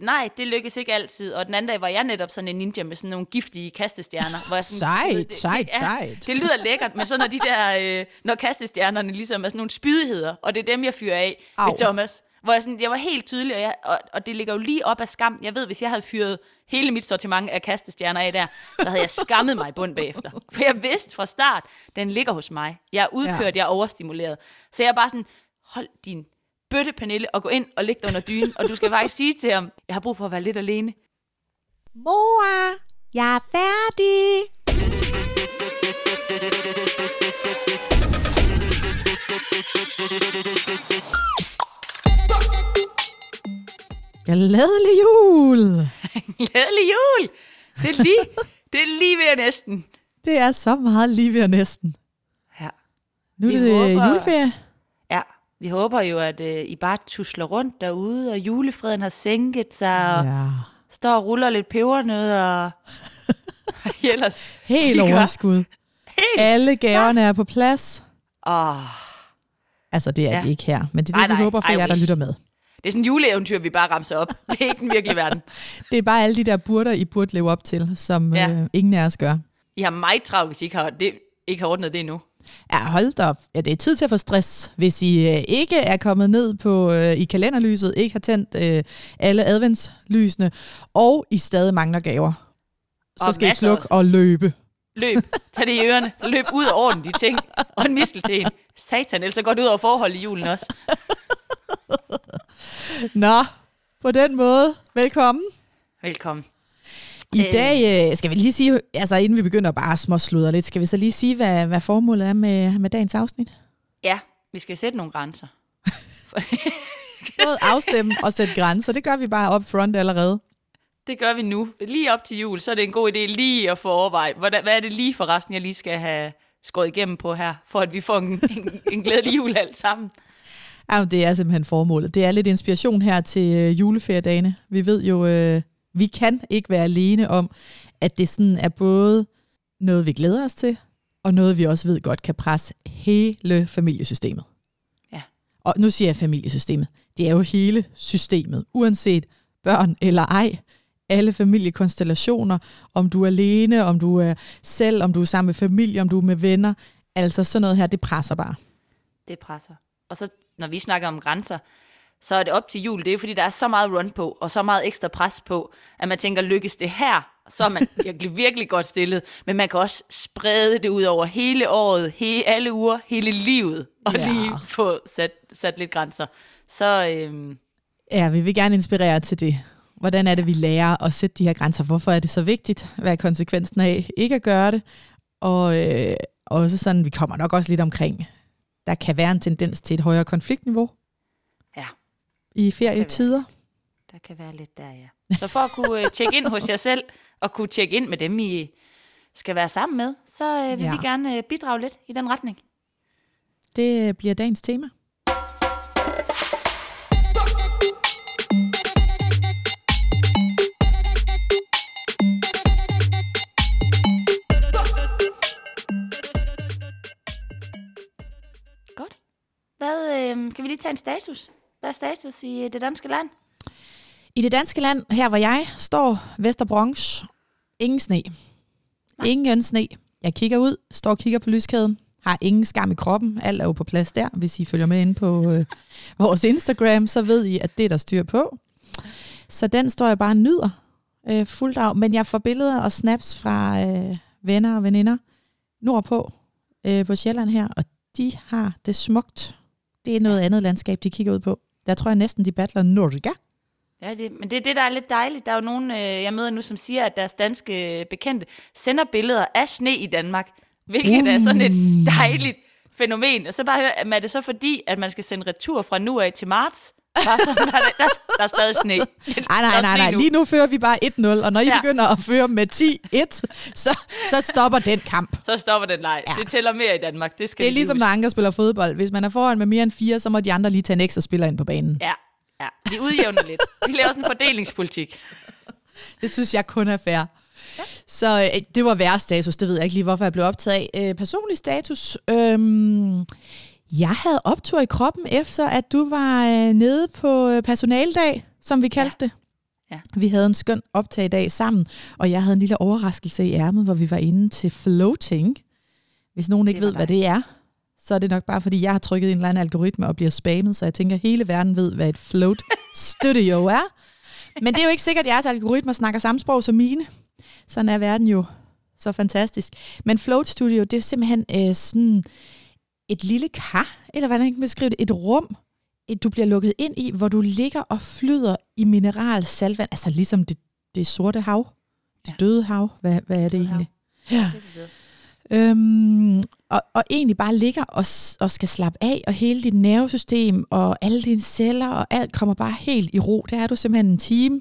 Nej, det lykkes ikke altid. Og den anden dag var jeg netop sådan en ninja med sådan nogle giftige kastestjerner. Hvor jeg sådan, Sejt, det- det- sejt, ja, sejt. Det lyder lækkert, men så når de der, øh, når kastestjernerne ligesom er sådan nogle spydigheder, og det er dem, jeg fyrer af Au. ved Thomas. Hvor jeg, sådan, jeg var helt tydelig, og, jeg, og, og det ligger jo lige op af skam. Jeg ved, hvis jeg havde fyret hele mit sortiment af kastestjerner af der, så havde jeg skammet mig i bund bagefter. For jeg vidste fra start, den ligger hos mig. Jeg er udkørt, Ja. jeg er overstimuleret. Så jeg er bare sådan, hold din bøtte, Pernille, og gå ind og ligge dig under dynen. Og du skal faktisk sige til ham, jeg har brug for at være lidt alene. Mor, jeg er færdig. Glædelig jul! Glædelig jul! Det er lige, det er lige ved at næsten. Det er så meget lige ved at næsten. Ja. Nu er det håber- juleferie. Ja, vi håber jo, at øh, I bare tusler rundt derude, og julefreden har sænket sig, og Ja. står og ruller lidt pebernødder, og I ellers Helt overskud. Helt. Alle gaverne er på plads. Åh, Altså, det er Ja. de ikke her, men det er det, vi nej, håber for jer, der wish. lytter med. det er sådan en juleeventyr, vi bare ramser op. Det er ikke den virkelige verden. Det er bare alle de der burder, I burde leve op til, som Ja. øh, ingen af os gør. I har meget travlt, hvis I ikke har, det, ikke har ordnet det endnu. Ja, hold da op. Ja, det er tid til at få stress. Hvis I øh, ikke er kommet ned på øh, i kalenderlyset, ikke har tændt øh, alle adventslysene, og I stadig mangler gaver, så Og skal I slukke også. og løbe. Løb, tag det i ørerne, løb ud og ordne de ting, og en mistelten. Satan, ellers så går det ud over forhold i julen også. Nå, på den måde, velkommen. Velkommen. I Øh. dag øh, skal vi lige sige, altså inden vi begynder bare at småsludre lidt, skal vi så lige sige, hvad, hvad formålet er med, med dagens afsnit? Ja, vi skal sætte nogle grænser. Både afstemme og sætte grænser, det gør vi bare up front allerede. Det gør vi nu. Lige op til jul, så er det en god idé lige at få overvejet, hvad er det lige for resten, jeg lige skal have skåret igennem på her, for at vi får en, en, en glædelig jul alt sammen. Ja, men det er simpelthen formålet. Det er lidt inspiration her til øh, juleferiedagene. Vi ved jo, øh, vi kan ikke være alene om, at det sådan er både noget, vi glæder os til, og noget, vi også ved godt kan presse hele familiesystemet. Ja. Og nu siger jeg familiesystemet. Det er jo hele systemet, uanset børn eller ej. Alle familiekonstellationer, om du er alene, om du er selv, om du er sammen med familie, om du er med venner. Altså sådan noget her, det presser bare. Det presser. Og så, når vi snakker om grænser, så er det op til jul. Det er fordi, der er så meget run på, og så meget ekstra pres på, at man tænker, lykkes det her, så er man virkelig, virkelig godt stillet. Men man kan også sprede det ud over hele året, he, alle uger, hele livet, og Ja. lige få sat, sat lidt grænser. Så øhm, Ja, vi vil gerne inspirere til det. Hvordan er det, vi lærer at sætte de her grænser? Hvorfor er det så vigtigt? Hvad er konsekvensen af ikke at gøre det? Og øh, også sådan, vi kommer nok også lidt omkring, der kan være en tendens til et højere konfliktniveau i ferietider. der kan være lidt der, ja. Så for at kunne øh, tjekke ind hos jer selv, og kunne tjekke ind med dem, I skal være sammen med, så øh, vil Ja. vi gerne øh, bidrage lidt i den retning. Det bliver dagens tema. Godt. Hvad, øh, kan vi lige tage en status? Hvad er status i øh, det danske land? I det danske land, her hvor jeg står, Vesterbronx, ingen sne. Ingen sne. Jeg kigger ud, står og kigger på lyskæden, har ingen skam i kroppen. Alt er jo på plads der. Hvis I følger med inde på øh, vores Instagram, så ved I, at det er der styr på. Så den står jeg bare og nyder øh, fuld drag. Men jeg får billeder og snaps fra øh, venner og veninder nordpå øh, på Sjælland her, og de har det smukt. Det er noget andet landskab, de kigger ud på. Der tror jeg næsten, de battler Norge. Ja, det, men det er det, der er lidt dejligt. Der er jo nogen, øh, jeg møder nu, som siger, at deres danske bekendte sender billeder af sne i Danmark, hvilket uh. er sådan et dejligt fænomen. Og så bare høre, er det så fordi, at man skal sende retur fra nu af til marts? Bare sådan, der, der, er stadig sne. Nej, nej, nej, nej. Lige nu fører vi bare 1-0, og når I ja. Begynder at føre med 10-1, så, så stopper den kamp. Så stopper den leg. Ja. Det tæller mere i Danmark. Det skal Det er ligesom, når andre spiller fodbold. Hvis man er foran med mere end fire, så må de andre lige tage en ekstra spiller ind på banen. Ja, ja. Vi udjævner lidt. Vi laver sådan en fordelingspolitik. Det synes jeg kun er fair. Ja. Så øh, det var værre status, det ved jeg ikke lige, hvorfor jeg blev optaget af. Øh, personlig status. Øhm, jeg havde optur i kroppen efter, at du var øh, nede på øh, personaldag, som vi kaldte ja. det. Ja. Vi havde en skøn optag i dag sammen, og jeg havde en lille overraskelse i ærmet, hvor vi var inde til floating. Hvis nogen ikke ved, hvad det er, så er det nok bare, fordi jeg har trykket en eller anden algoritme og bliver spammet, så jeg tænker, at hele verden ved, hvad et float studio er. Men det er jo ikke sikkert, at jeres algoritmer snakker samme sprog som mine. Sådan er verden jo så fantastisk. Men Float Studio, det er simpelthen øh, sådan et lille kar, eller hvordan kan man beskrive det, et rum, et, du bliver lukket ind i, hvor du ligger og flyder i mineral saltvand, altså ligesom det, det sorte hav, det Ja. døde hav, hvad, hvad er det Døde hav. egentlig? Ja. Det er det. Øhm, og, og egentlig bare ligger og, og skal slappe af, og hele dit nervesystem og alle dine celler og alt kommer bare helt i ro. Der er du simpelthen en time.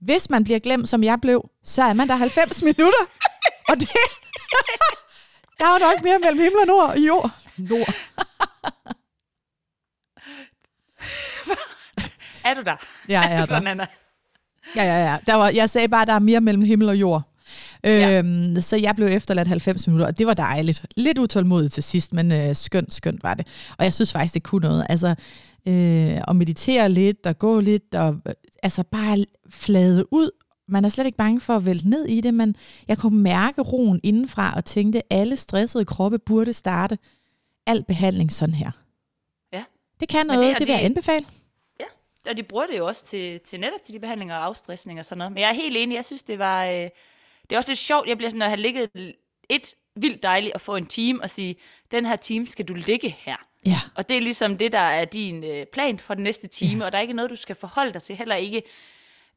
Hvis man bliver glemt, som jeg blev, så er man der 90 minutter. Og det, der er nok mere mellem himmel og nord. Jord. Nord. Er du der? Jeg er der. Sådan, Anna. Ja, ja, ja. Der var, jeg sagde bare, at der er mere mellem himmel og jord. Ja. Øhm, så jeg blev efterladt 90 minutter, og det var dejligt. Lidt utålmodigt til sidst, men øh, skønt, skønt var det. Og jeg synes faktisk, det kunne noget. Altså, øh, at meditere lidt, og gå lidt, og øh, altså bare flade ud. Man er slet ikke bange for at vælte ned i det, men jeg kunne mærke roen indenfra, og tænkte, at alle stressede kroppe burde starte al behandling sådan her. Ja. Det kan noget, det det, det vil jeg anbefale. Ja, og de bruger det jo også til, til netop til de behandlinger og afstressning og sådan noget. Men jeg er helt enig, jeg synes, det var... Øh, det er også lidt sjovt, jeg bliver sådan, at have ligget et vildt dejligt at få en team og sige, den her team skal du ligge her. Ja. Og det er ligesom det, der er din øh, plan for den næste time, ja. og der er ikke noget, du skal forholde dig til, heller ikke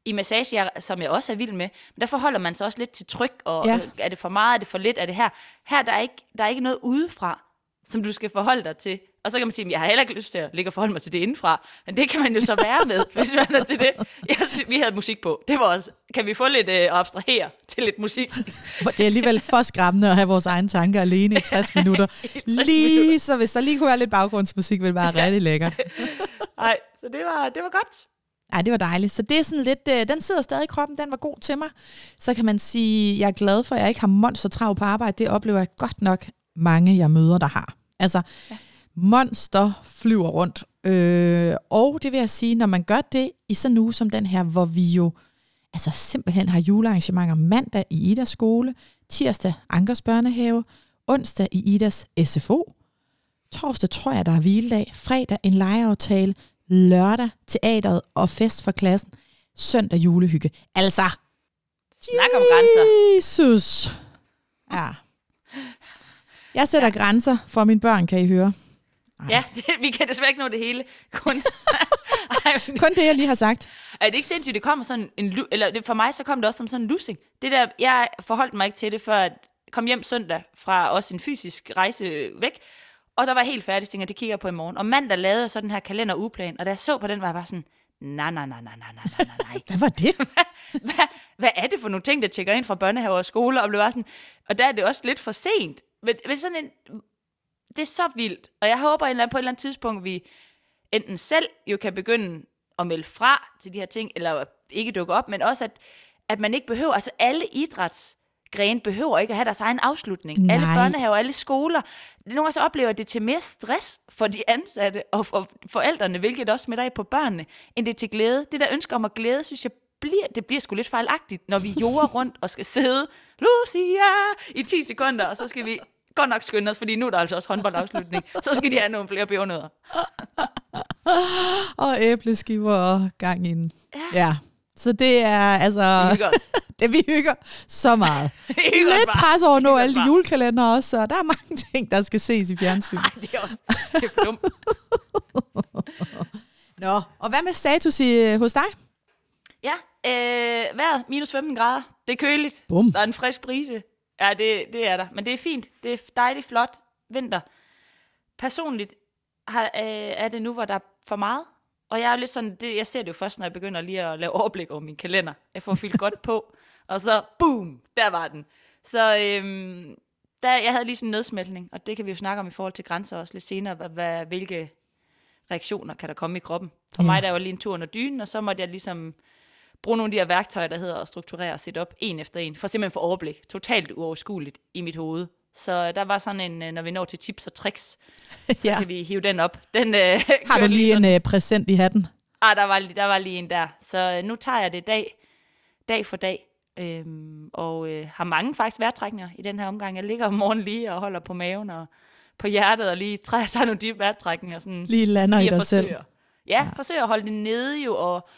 i massage, som jeg også er vild med. Men der forholder man sig også lidt til tryk, og ja. er det for meget, er det for lidt, er det her? Her der er ikke, der er ikke noget udefra, som du skal forholde dig til. Og så kan man sige, at jeg har heller ikke lyst til at ligge og forholde mig til det indenfra. Men det kan man jo så være med, hvis man er til det. Jeg, sy- vi havde musik på. Det var også, kan vi få lidt øh, abstrahere til lidt musik? Det er alligevel for skræmmende at have vores egne tanker alene i 60 minutter. 60 lige minutter. så hvis der lige kunne være lidt baggrundsmusik, ville det være rigtig lækkert. Nej, så det var, det var godt. Ej, det var dejligt. Så det er sådan lidt, øh, den sidder stadig i kroppen, den var god til mig. Så kan man sige, jeg er glad for, at jeg ikke har monster trav på arbejde. Det oplever jeg godt nok mange, jeg møder, der har. Altså, ja. monster flyver rundt. Øh, og det vil jeg sige, når man gør det i sådan en uge som den her, hvor vi jo altså simpelthen har julearrangementer mandag i Idas skole, tirsdag Ankers børnehave, onsdag i Idas SFO, torsdag tror jeg, der er hviledag, fredag en legeaftale, lørdag teateret og fest for klassen, søndag julehygge. Altså, Snak om grænser. Jesus. Ja. Jeg sætter ja. grænser for mine børn, kan I høre. Ja, det, vi kan desværre ikke nå det hele. Kun, Ej, men- Kun det, jeg lige har sagt. er det ikke sindssygt, det kommer sådan en, eller det, for mig så kom det også som sådan en lussing. Det der, jeg forholdt mig ikke til det, før at kom hjem søndag fra også en fysisk rejse væk, og der var jeg helt færdig, tænkte jeg, det kigger jeg på i morgen. Og mandag lavede jeg så den her kalender ugeplan, og da jeg så på den, var jeg bare sådan, nej, nej, nej, nej, nej, nej, nej, nej, nej. Hvad var det? hvad, hvad er det for nogle ting, der tjekker ind fra børnehaver og skoler? Og, blev bare sådan, og der er det også lidt for sent. Men, men sådan en, det er så vildt. Og jeg håber eller på et eller andet tidspunkt, vi enten selv jo kan begynde at melde fra til de her ting, eller ikke dukke op, men også, at, at man ikke behøver, altså alle idrætsgrene behøver ikke at have deres egen afslutning. Nej. Alle børnehaver, alle skoler. Nogle gange så oplever det til mere stress for de ansatte og for forældrene, hvilket også smitter af på børnene, end det til glæde. Det der ønsker om at glæde, synes jeg, bliver, det bliver sgu lidt fejlagtigt, når vi jorder rundt og skal sidde, Lucia, i 10 sekunder, og så skal vi godt nok skynde os, fordi nu er der altså også håndboldafslutning. Så skal de have nogle flere bjørnødder. Og æbleskiver og gang i den. Ja. ja. Så det er altså... Vi hygger os. det vi hygger så meget. Hygger Lidt pres over at nå alle de julekalender også, så der er mange ting, der skal ses i fjernsyn. Nej, det er også det er dumt. Nå, og hvad med status i, hos dig? Ja, øh, vejret minus 15 grader. Det er køligt. Bum. Der er en frisk brise. Ja, det, det er der. Men det er fint. Det er dejligt flot vinter. Personligt har, øh, er det nu, hvor der er for meget. Og jeg er jo lidt sådan, det, jeg ser det jo først, når jeg begynder lige at lave overblik over min kalender. Jeg får fyldt godt på, og så boom, der var den. Så øhm, der, jeg havde lige sådan en nedsmeltning, og det kan vi jo snakke om i forhold til grænser også lidt senere, hvad, hvad, hvilke reaktioner kan der komme i kroppen. For Ja. mig der var lige en tur under dynen, og så måtte jeg ligesom bruge nogle af de her værktøjer, der hedder at strukturere sætte op en efter en, for simpelthen få overblik. Totalt uoverskueligt i mit hoved. Så der var sådan en, øh, når vi når til tips og tricks, så Ja. kan vi hive den op. Den, øh, Har du lige sådan- en uh, præsent i hatten? Ah, der var, der var lige en der. Så øh, nu tager jeg det dag, dag for dag. Øhm, og øh, har mange faktisk vejrtrækninger i den her omgang. Jeg ligger om morgenen lige og holder på maven og på hjertet og lige træ- tager nogle dybe vejrtrækninger. Sådan, Lige lander i lige at dig selv. forsøge. Ja, ja, forsøger at holde det nede jo, og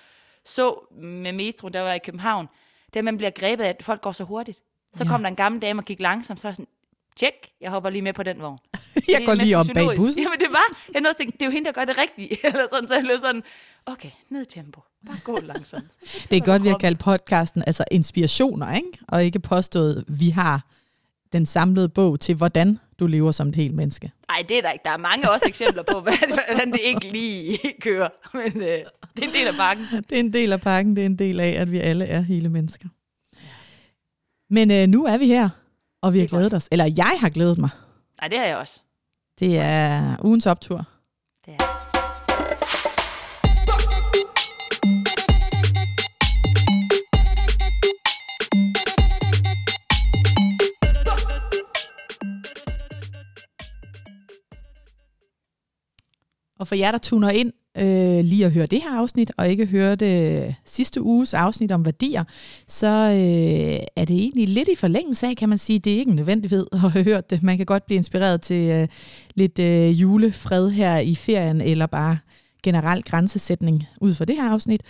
så med metro, der var jeg i København, der man bliver grebet af, at folk går så hurtigt. Så Ja. kom der en gammel dame og gik langsomt, så var jeg sådan, tjek, jeg hopper lige med på den vogn. Jeg Det går lige om bag bussen. Jamen det var, jeg nåede at tænke, det er jo hende, der gør det rigtigt. Eller sådan, så jeg lød sådan, okay, ned tempo. Bare gå langsomt. Det er godt, vi har kaldt podcasten altså inspirationer, ikke? og ikke påstået, vi har den samlede bog til, hvordan du lever som et helt menneske. Nej, det er der ikke. Der er mange også eksempler på, hvordan det ikke lige kører. Men øh, det er en del af bakken. Det er en del af pakken, det er en del af, at vi alle er hele mennesker. Men øh, nu er vi her, og vi har Det glædet os. Eller jeg har glædet mig. Nej, det har jeg også. Det er ugens optur. Det er. Og for jer, der tuner ind øh, lige at høre det her afsnit, og ikke høre det sidste uges afsnit om værdier, så øh, er det egentlig lidt i forlængelse af, kan man sige. Det er ikke en nødvendighed at have hørt det. Man kan godt blive inspireret til øh, lidt øh, julefred her i ferien, eller bare generel grænsesætning ud fra det her afsnit.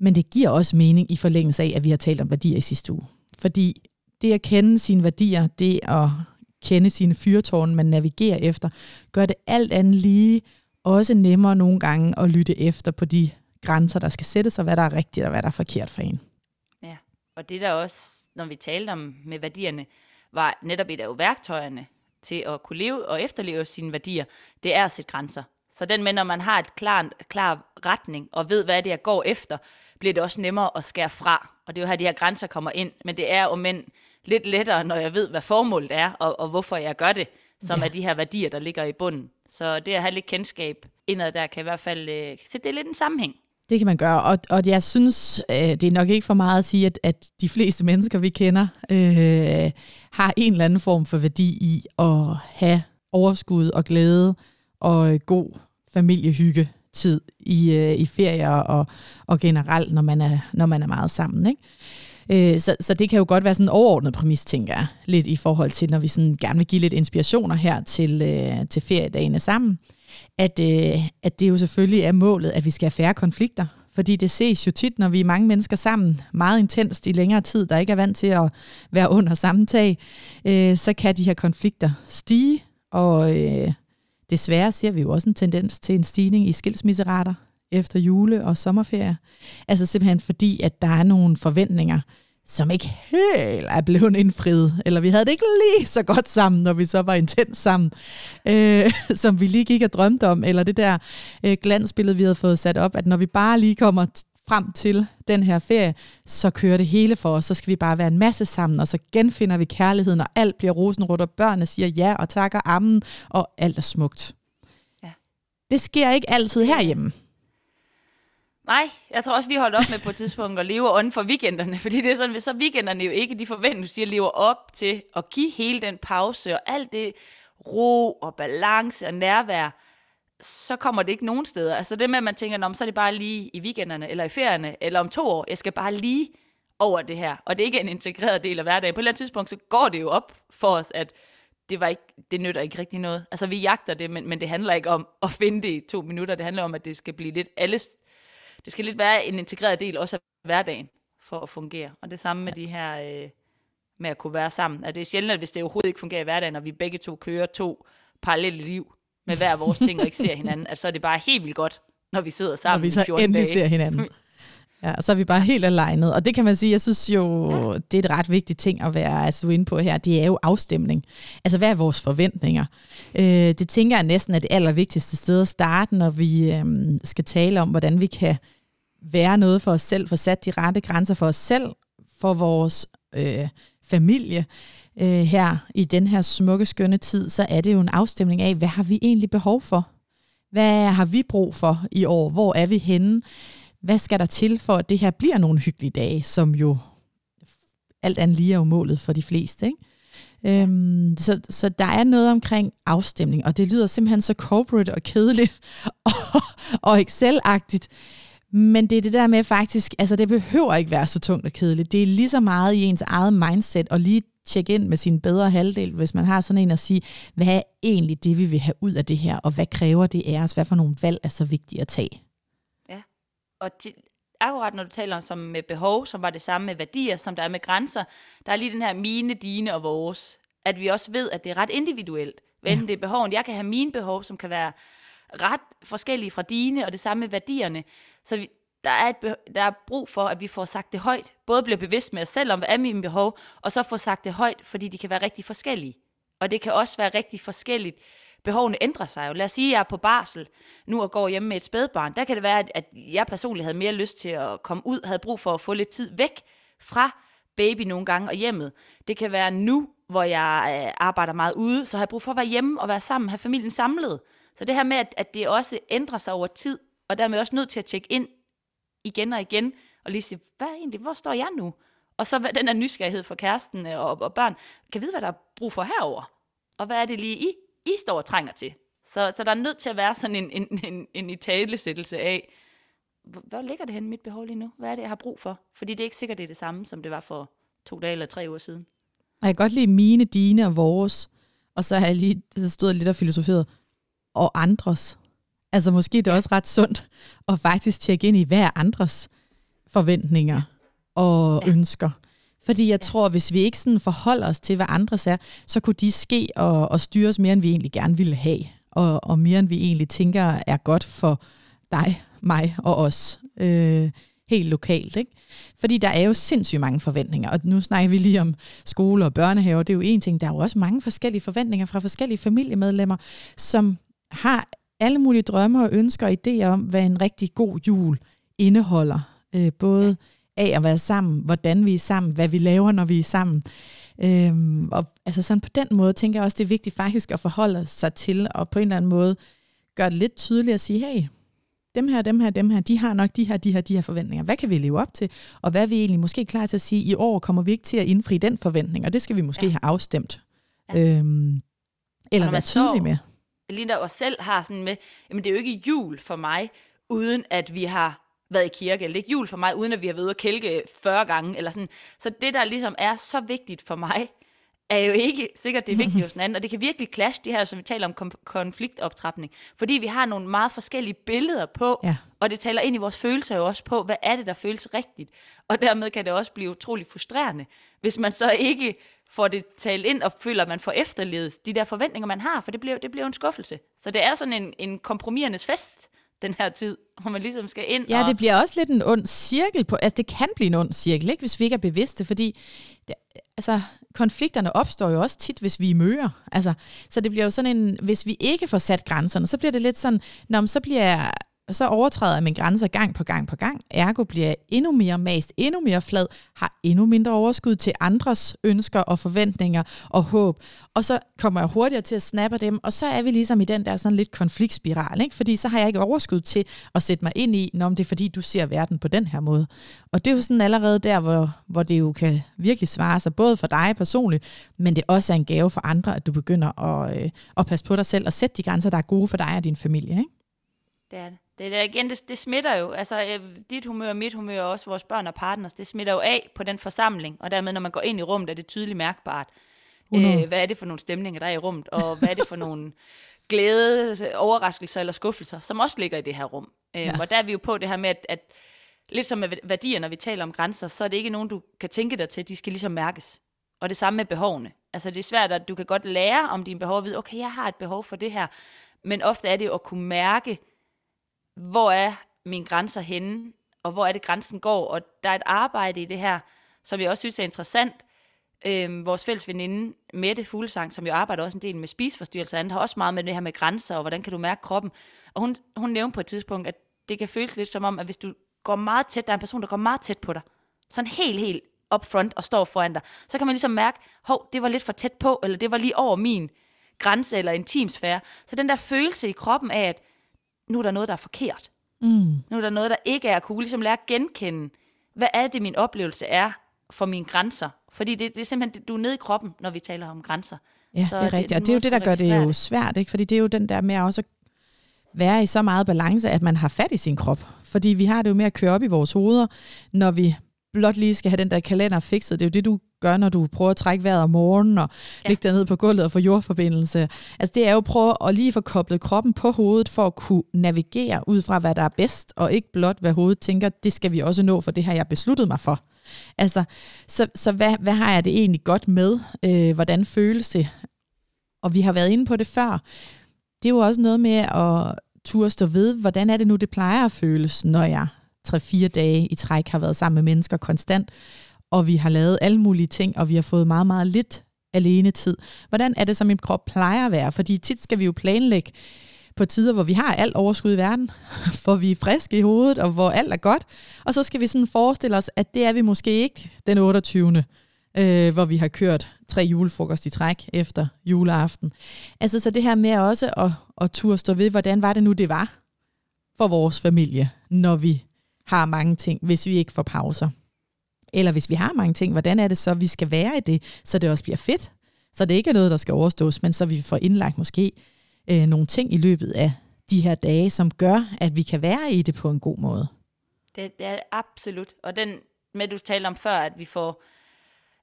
Men det giver også mening i forlængelse af, at vi har talt om værdier i sidste uge. Fordi det at kende sine værdier, det at kende sine fyrtårne, man navigerer efter, gør det alt andet lige også nemmere nogle gange at lytte efter på de grænser, der skal sættes, og hvad der er rigtigt og hvad der er forkert for en. Ja, og det der også, når vi talte om med værdierne, var netop et af værktøjerne til at kunne leve og efterleve sine værdier, det er at sætte grænser. Så den med, når man har et klar, klar retning og ved, hvad det er, går efter, bliver det også nemmere at skære fra. Og det er jo her, de her grænser kommer ind. Men det er jo men lidt lettere, når jeg ved, hvad formålet er, og, og hvorfor jeg gør det, som Ja. er de her værdier, der ligger i bunden. Så det at have lidt kendskab indad der, kan i hvert fald øh, sætte det lidt en sammenhæng. Det kan man gøre, og, og jeg synes, øh, det er nok ikke for meget at sige, at, at de fleste mennesker, vi kender, øh, har en eller anden form for værdi i at have overskud og glæde og øh, god familiehygge tid i, øh, i ferier og, og generelt, når man er, når man er meget sammen. Ikke? Øh, så, så det kan jo godt være sådan en overordnet præmis, tænker jeg, lidt i forhold til, når vi sådan gerne vil give lidt inspirationer her til, øh, til feriedagene sammen, at, øh, at det jo selvfølgelig er målet, at vi skal have færre konflikter. Fordi det ses jo tit, når vi er mange mennesker sammen, meget intenst i længere tid, der ikke er vant til at være under samme tag, øh, så kan de her konflikter stige, og øh, desværre ser vi jo også en tendens til en stigning i skilsmisserater efter jule- og sommerferie. Altså simpelthen fordi, at der er nogle forventninger, som ikke helt er blevet indfriet, eller vi havde det ikke lige så godt sammen, når vi så var intens sammen, øh, som vi lige gik og drømte om, eller det der øh, glansbillede, vi havde fået sat op, at når vi bare lige kommer frem til den her ferie, så kører det hele for os, så skal vi bare være en masse sammen, og så genfinder vi kærligheden, og alt bliver rosenrødt, og børnene siger ja og takker ammen, og alt er smukt. Ja. Det sker ikke altid herhjemme. Nej, jeg tror også, vi holdt op med på et tidspunkt at leve ånden for weekenderne, fordi det er sådan, så weekenderne jo ikke de forventer, du siger, lever op til at give hele den pause og alt det ro og balance og nærvær, så kommer det ikke nogen steder. Altså det med, at man tænker, "Nå, så er det bare lige i weekenderne, eller i ferierne, eller om to år, jeg skal bare lige over det her, og det er ikke en integreret del af hverdagen. På et eller andet tidspunkt, så går det jo op for os, at det, var ikke, det nytter ikke rigtig noget. Altså vi jagter det, men, men det handler ikke om at finde det i to minutter, det handler om, at det skal blive lidt alles det skal lidt være en integreret del også af hverdagen for at fungere. Og det samme med de her øh, med at kunne være sammen. At det er sjældent, at hvis det overhovedet ikke fungerer i hverdagen, og vi begge to kører to parallelle liv med hver vores ting og ikke ser hinanden, at så er det bare helt vildt godt, når vi sidder sammen når vi i så 14 endelig dage. ser hinanden. Ja, og så er vi bare helt alignet. Og det kan man sige, jeg synes jo, ja. det er et ret vigtigt ting at være altså, inde på her. Det er jo afstemning. Altså, hvad er vores forventninger? Øh, det tænker jeg næsten er det allervigtigste sted at starte, når vi øh, skal tale om, hvordan vi kan være noget for os selv, få sat de rette grænser for os selv, for vores øh, familie øh, her i den her smukke, skønne tid, så er det jo en afstemning af, hvad har vi egentlig behov for? Hvad har vi brug for i år? Hvor er vi henne? Hvad skal der til for, at det her bliver nogle hyggelige dage, som jo alt andet lige er jo målet for de fleste, ikke? Øhm, så, så der er noget omkring afstemning, og det lyder simpelthen så corporate og kedeligt og, og Excel-agtigt. Men det er det der med faktisk, altså det behøver ikke være så tungt og kedeligt. Det er lige så meget i ens eget mindset og lige tjekke ind med sin bedre halvdel, hvis man har sådan en at sige, hvad er egentlig det, vi vil have ud af det her, og hvad kræver det af os? Hvad for nogle valg er så vigtige at tage? Ja, og til, akkurat når du taler om som med behov, som var det samme med værdier, som der er med grænser, der er lige den her mine, dine og vores, at vi også ved, at det er ret individuelt. Hvad ja. det er behoven. Jeg kan have mine behov, som kan være ret forskellige fra dine, og det samme med værdierne. Så vi, der, er et der er brug for, at vi får sagt det højt. Både bliver bevidst med os selv om, hvad er mine behov, og så får sagt det højt, fordi de kan være rigtig forskellige. Og det kan også være rigtig forskelligt. Behovene ændrer sig jo. Lad os sige, at jeg er på barsel nu og går hjemme med et spædbarn. Der kan det være, at jeg personligt havde mere lyst til at komme ud, havde brug for at få lidt tid væk fra baby nogle gange og hjemmet. Det kan være nu, hvor jeg øh, arbejder meget ude, så har jeg brug for at være hjemme og være sammen, have familien samlet. Så det her med, at, at det også ændrer sig over tid, og dermed også nødt til at tjekke ind igen og igen, og lige sige, hvad egentlig, hvor står jeg nu? Og så den der nysgerrighed for kæresten øh, og, og børn, kan vide, hvad der er brug for herover Og hvad er det lige, I, I står og trænger til? Så, så der er nødt til at være sådan en, en, en, en italesættelse af, hvor ligger det hen mit behov lige nu? Hvad er det, jeg har brug for? Fordi det er ikke sikkert, det er det samme, som det var for to dage eller tre uger siden. Jeg kan godt lide mine, dine og vores. Og så har jeg lige så stået lidt og filosoferet. Og andres. Altså måske det er også ret sundt at faktisk tjekke ind i, hvad er andres forventninger og ja. ønsker. Fordi jeg ja. tror, hvis vi ikke sådan forholder os til, hvad andres er, så kunne de ske og, og styres mere, end vi egentlig gerne ville have. Og, og mere, end vi egentlig tænker er godt for dig, mig og os. Øh, helt lokalt. Ikke? Fordi der er jo sindssygt mange forventninger, og nu snakker vi lige om skole og børnehaver, det er jo en ting, der er jo også mange forskellige forventninger fra forskellige familiemedlemmer, som har alle mulige drømme og ønsker og idéer om, hvad en rigtig god jul indeholder. Øh, både af at være sammen, hvordan vi er sammen, hvad vi laver, når vi er sammen. Øhm, og altså sådan på den måde tænker jeg også, det er vigtigt faktisk at forholde sig til, og på en eller anden måde gøre det lidt tydeligt at sige, hey, dem her, dem her, dem her, de har nok de her, de her, de her forventninger. Hvad kan vi leve op til? Og hvad er vi egentlig måske klar til at sige, i år kommer vi ikke til at indfri den forventning, og det skal vi måske ja. have afstemt. Ja. Øhm, eller være tydelige med. Linda og selv har sådan med, jamen det er jo ikke jul for mig, uden at vi har været i kirke, eller ikke jul for mig, uden at vi har været ude at kælke 40 gange, eller sådan. Så det, der ligesom er så vigtigt for mig, er jo ikke sikkert, det er vigtigt hos den anden, og det kan virkelig clash, det her, som vi taler om konfliktoptrapning, fordi vi har nogle meget forskellige billeder på, ja. og det taler ind i vores følelser jo også på, hvad er det, der føles rigtigt, og dermed kan det også blive utrolig frustrerende, hvis man så ikke får det talt ind og føler, at man får efterlevet de der forventninger, man har, for det bliver, det bliver en skuffelse. Så det er sådan en, en kompromisernes fest, den her tid, hvor man ligesom skal ind Ja, og... det bliver også lidt en ond cirkel. På, altså, det kan blive en ond cirkel, ikke, hvis vi ikke er bevidste, fordi det, altså, konflikterne opstår jo også tit, hvis vi er møger. Altså, så det bliver jo sådan en, hvis vi ikke får sat grænserne, så bliver det lidt sådan, når så bliver så overtræder jeg min grænser gang på gang på gang. Ergo bliver jeg endnu mere mast, endnu mere flad, har endnu mindre overskud til andres ønsker og forventninger og håb. Og så kommer jeg hurtigere til at snappe dem, og så er vi ligesom i den der sådan lidt konfliktspiral, ikke? fordi så har jeg ikke overskud til at sætte mig ind i, når det er fordi, du ser verden på den her måde. Og det er jo sådan allerede der, hvor, hvor det jo kan virkelig svare sig, både for dig personligt, men det også er en gave for andre, at du begynder at, øh, at passe på dig selv og sætte de grænser, der er gode for dig og din familie. Ikke? Det er det. Det der igen, det, det smitter jo. Altså, øh, dit humør og mit humør, og også vores børn og partners, det smitter jo af på den forsamling, og dermed, når man går ind i rummet, er det tydeligt mærkbart. Øh, hvad er det for nogle stemninger, der er i rummet, og hvad er det for nogle glæde, overraskelser eller skuffelser, som også ligger i det her rum. Øh, ja. Og der er vi jo på det her med, at, at lidt som med værdier, når vi taler om grænser, så er det ikke nogen, du kan tænke dig til, de skal ligesom mærkes. Og det samme med behovene. Altså det er svært, at du kan godt lære om dine behov, og vide, okay, jeg har et behov for det her, men ofte er det jo at kunne mærke, hvor er mine grænser henne, og hvor er det grænsen går, og der er et arbejde i det her, som jeg også synes er interessant. Øhm, vores fælles veninde, Mette Fuglesang, som jo arbejder også en del med spiseforstyrrelser, han har også meget med det her med grænser, og hvordan kan du mærke kroppen. Og hun, hun nævnte på et tidspunkt, at det kan føles lidt som om, at hvis du går meget tæt, der er en person, der går meget tæt på dig, sådan helt, helt up front og står foran dig, så kan man ligesom mærke, hov, det var lidt for tæt på, eller det var lige over min grænse eller intimsfære. Så den der følelse i kroppen af, at nu er der noget, der er forkert. Mm. Nu er der noget, der ikke er. Kunne ligesom lære at genkende, hvad er det, min oplevelse er for mine grænser. Fordi det, det er simpelthen, du er nede i kroppen, når vi taler om grænser. Ja, så det er rigtigt. Det, og det er jo det, der gør det jo svært, ikke? Fordi det er jo den der med også at være i så meget balance, at man har fat i sin krop. Fordi vi har det jo med at køre op i vores hoveder, når vi blot lige skal have den der kalender fikset. Det er jo det, du gør, når du prøver at trække vejret om morgenen og ja. ligge ned på gulvet og få jordforbindelse. Altså det er jo at prøve at lige få koblet kroppen på hovedet for at kunne navigere ud fra, hvad der er bedst, og ikke blot, hvad hovedet tænker, det skal vi også nå, for det har jeg besluttet mig for. Altså, så, så hvad, hvad har jeg det egentlig godt med? Øh, hvordan føles det? Og vi har været inde på det før. Det er jo også noget med at turde stå ved, hvordan er det nu, det plejer at føles, når jeg 3-4 dage i træk har været sammen med mennesker konstant, og vi har lavet alle mulige ting, og vi har fået meget, meget lidt alene tid. Hvordan er det, som min krop plejer at være? Fordi tit skal vi jo planlægge på tider, hvor vi har alt overskud i verden, hvor vi er friske i hovedet, og hvor alt er godt. Og så skal vi sådan forestille os, at det er vi måske ikke den 28 øh, hvor vi har kørt tre julefrokost i træk efter juleaften. Altså så det her med også at, at turde stå ved, hvordan var det nu, det var for vores familie, når vi har mange ting, hvis vi ikke får pauser. Eller hvis vi har mange ting, hvordan er det så, vi skal være i det, så det også bliver fedt, så det ikke er noget, der skal overstås, men så vi får indlagt måske øh, nogle ting i løbet af de her dage, som gør, at vi kan være i det på en god måde. Det, det er absolut. Og den med, du talte om før, at vi får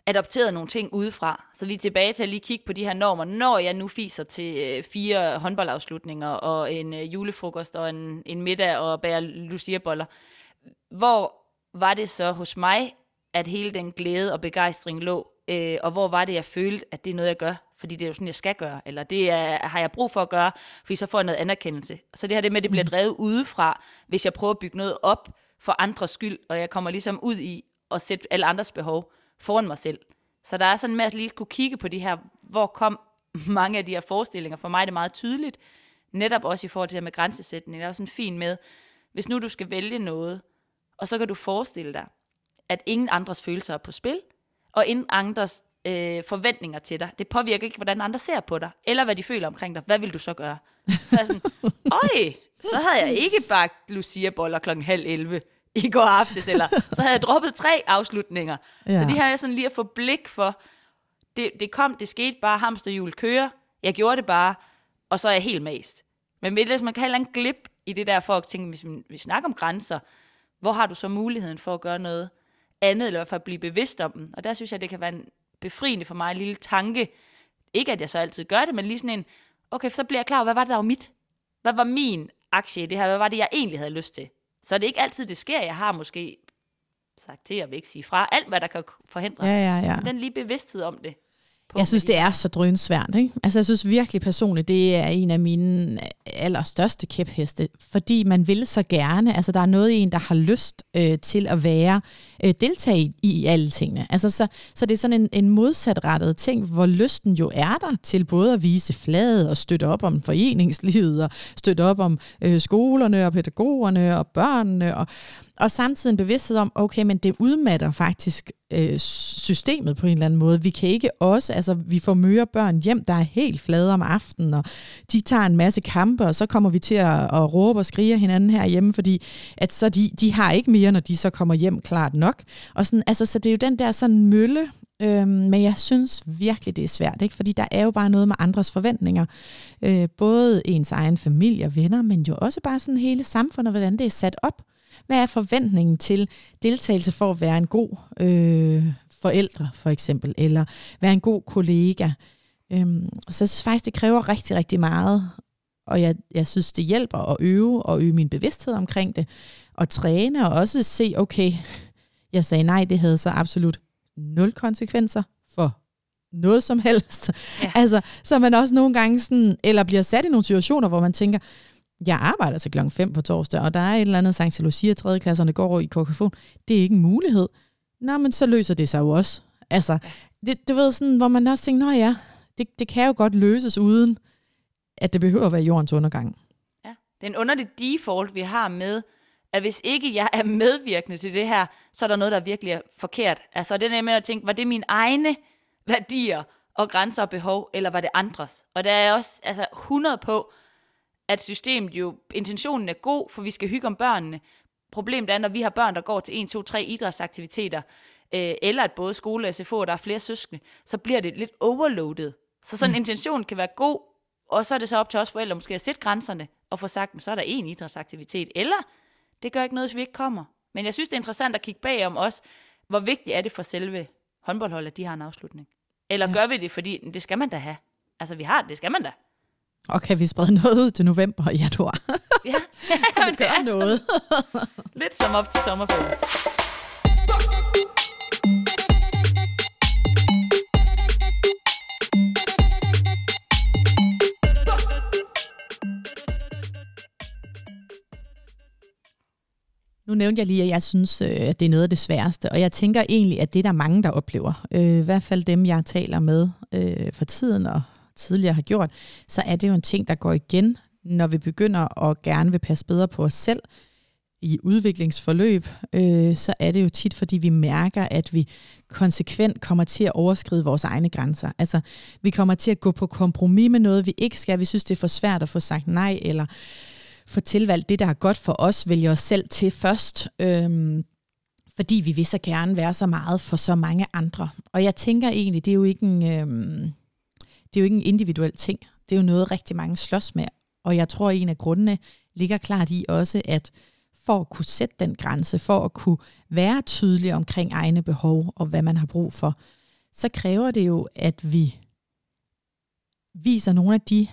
adopteret nogle ting udefra. Så vi er tilbage til at lige kigge på de her normer. Når jeg nu fiser til øh, fire håndboldafslutninger, og en øh, julefrokost, og en, en middag, og bærer luciaboller, hvor var det så hos mig, at hele den glæde og begejstring lå, øh, og hvor var det, jeg følte, at det er noget, jeg gør, fordi det er jo sådan, jeg skal gøre, eller det er, har jeg brug for at gøre, fordi så får jeg noget anerkendelse. Så det her det med, at det bliver drevet udefra, hvis jeg prøver at bygge noget op for andres skyld, og jeg kommer ligesom ud i at sætte alle andres behov foran mig selv. Så der er sådan med at lige kunne kigge på de her, hvor kom mange af de her forestillinger. For mig er det meget tydeligt, netop også i forhold til det her med grænsesætning. Det er også sådan fint med, hvis nu du skal vælge noget, og så kan du forestille dig, at ingen andres følelser er på spil, og ingen andres øh, forventninger til dig. Det påvirker ikke, hvordan andre ser på dig, eller hvad de føler omkring dig. Hvad vil du så gøre? Så er jeg sådan, øj, så havde jeg ikke bagt Lucia-boller klokken halv 11 i går aftes, eller så havde jeg droppet tre afslutninger. Ja. Så det her er sådan lige at få blik for, det, det kom, det skete bare, hamsterhjul kører, jeg gjorde det bare, og så er jeg helt mast. Men hvis man kan have en glip i det der for at tænke, hvis vi snakker om grænser, hvor har du så muligheden for at gøre noget andet, eller i hvert fald blive bevidst om dem? Og der synes jeg, det kan være en befriende for mig, en lille tanke. Ikke at jeg så altid gør det, men lige sådan en, okay, så bliver jeg klar hvad var det, der var mit? Hvad var min aktie i det her? Hvad var det, jeg egentlig havde lyst til? Så er det ikke altid, det sker. Jeg har måske sagt til, at vil ikke sige fra. Alt, hvad der kan forhindre. Ja, ja, ja. Den lige bevidsthed om det. Jeg synes, det er så drønsvært. Ikke? Altså, jeg synes virkelig personligt, det er en af mine allerstørste kæpheste, fordi man vil så gerne, altså der er noget i en, der har lyst øh, til at være, øh, deltage i, i alle tingene. Altså, så, så det er sådan en, en modsatrettet ting, hvor lysten jo er der til både at vise flaget og støtte op om foreningslivet og støtte op om øh, skolerne og pædagogerne og børnene og, og samtidig en bevidsthed om, okay, men det udmatter faktisk øh, systemet på en eller anden måde. Vi kan ikke også, altså vi får møre børn hjem, der er helt flade om aftenen, og de tager en masse kampe, og så kommer vi til at, at råbe og skrige hinanden herhjemme, fordi at så de, de har ikke mere, når de så kommer hjem klart nok. Og sådan, altså, så det er jo den der sådan mølle, Øhm, men jeg synes virkelig, det er svært, ikke? fordi der er jo bare noget med andres forventninger. Øh, både ens egen familie og venner, men jo også bare sådan hele samfundet, hvordan det er sat op. Hvad er forventningen til deltagelse for at være en god øh, forældre, for eksempel, eller være en god kollega? Øhm, så jeg synes faktisk, det kræver rigtig, rigtig meget, og jeg, jeg synes, det hjælper at øve og øge min bevidsthed omkring det, og træne og også se, okay, jeg sagde nej, det havde så absolut nul konsekvenser for noget som helst. Ja. Altså, så man også nogle gange sådan, eller bliver sat i nogle situationer, hvor man tænker, jeg arbejder til klokken 5 på torsdag, og der er et eller andet Sankt Lucia, 3. klasserne går i kokafon. Det er ikke en mulighed. Nå, men så løser det sig jo også. Altså, det, du ved sådan, hvor man også tænker, nå ja, det, det kan jo godt løses uden, at det behøver at være jordens undergang. Ja, det er en underlig default, vi har med, at hvis ikke jeg er medvirkende til det her, så er der noget, der virkelig er forkert. Altså det der med at tænke, var det mine egne værdier og grænser og behov, eller var det andres? Og der er også altså 100 på, at systemet jo, intentionen er god, for vi skal hygge om børnene. Problemet er, når vi har børn, der går til 1, 2, 3 idrætsaktiviteter, øh, eller at både skole og SFO, og der er flere søskende, så bliver det lidt overloadet. Så sådan en mm. intention kan være god, og så er det så op til os forældre måske at sætte grænserne, og få sagt, så er der en idrætsaktivitet, eller det gør ikke noget, hvis vi ikke kommer. Men jeg synes, det er interessant at kigge bag om os, hvor vigtigt er det for selve håndboldholdet, at de har en afslutning. Eller ja. gør vi det, fordi det skal man da have. Altså, vi har det, det skal man da. Og kan vi sprede noget ud til november og januar? Ja, Kan vi gøre noget? Lidt som op til sommerferien. Nu nævnte jeg lige, at jeg synes, øh, at det er noget af det sværeste, og jeg tænker egentlig, at det er der mange, der oplever. Øh, I hvert fald dem, jeg taler med øh, for tiden og tidligere har gjort, så er det jo en ting, der går igen, når vi begynder at gerne vil passe bedre på os selv i udviklingsforløb, øh, så er det jo tit, fordi vi mærker, at vi konsekvent kommer til at overskride vores egne grænser. Altså, vi kommer til at gå på kompromis med noget, vi ikke skal. Vi synes, det er for svært at få sagt nej, eller få tilvalgt det, der er godt for os, vælge os selv til først. Øh, fordi vi vil så gerne være så meget for så mange andre. Og jeg tænker egentlig, det er jo ikke en, Øh, det er jo ikke en individuel ting. Det er jo noget, rigtig mange slås med. Og jeg tror, at en af grundene ligger klart i også, at for at kunne sætte den grænse, for at kunne være tydelig omkring egne behov og hvad man har brug for, så kræver det jo, at vi viser nogle af de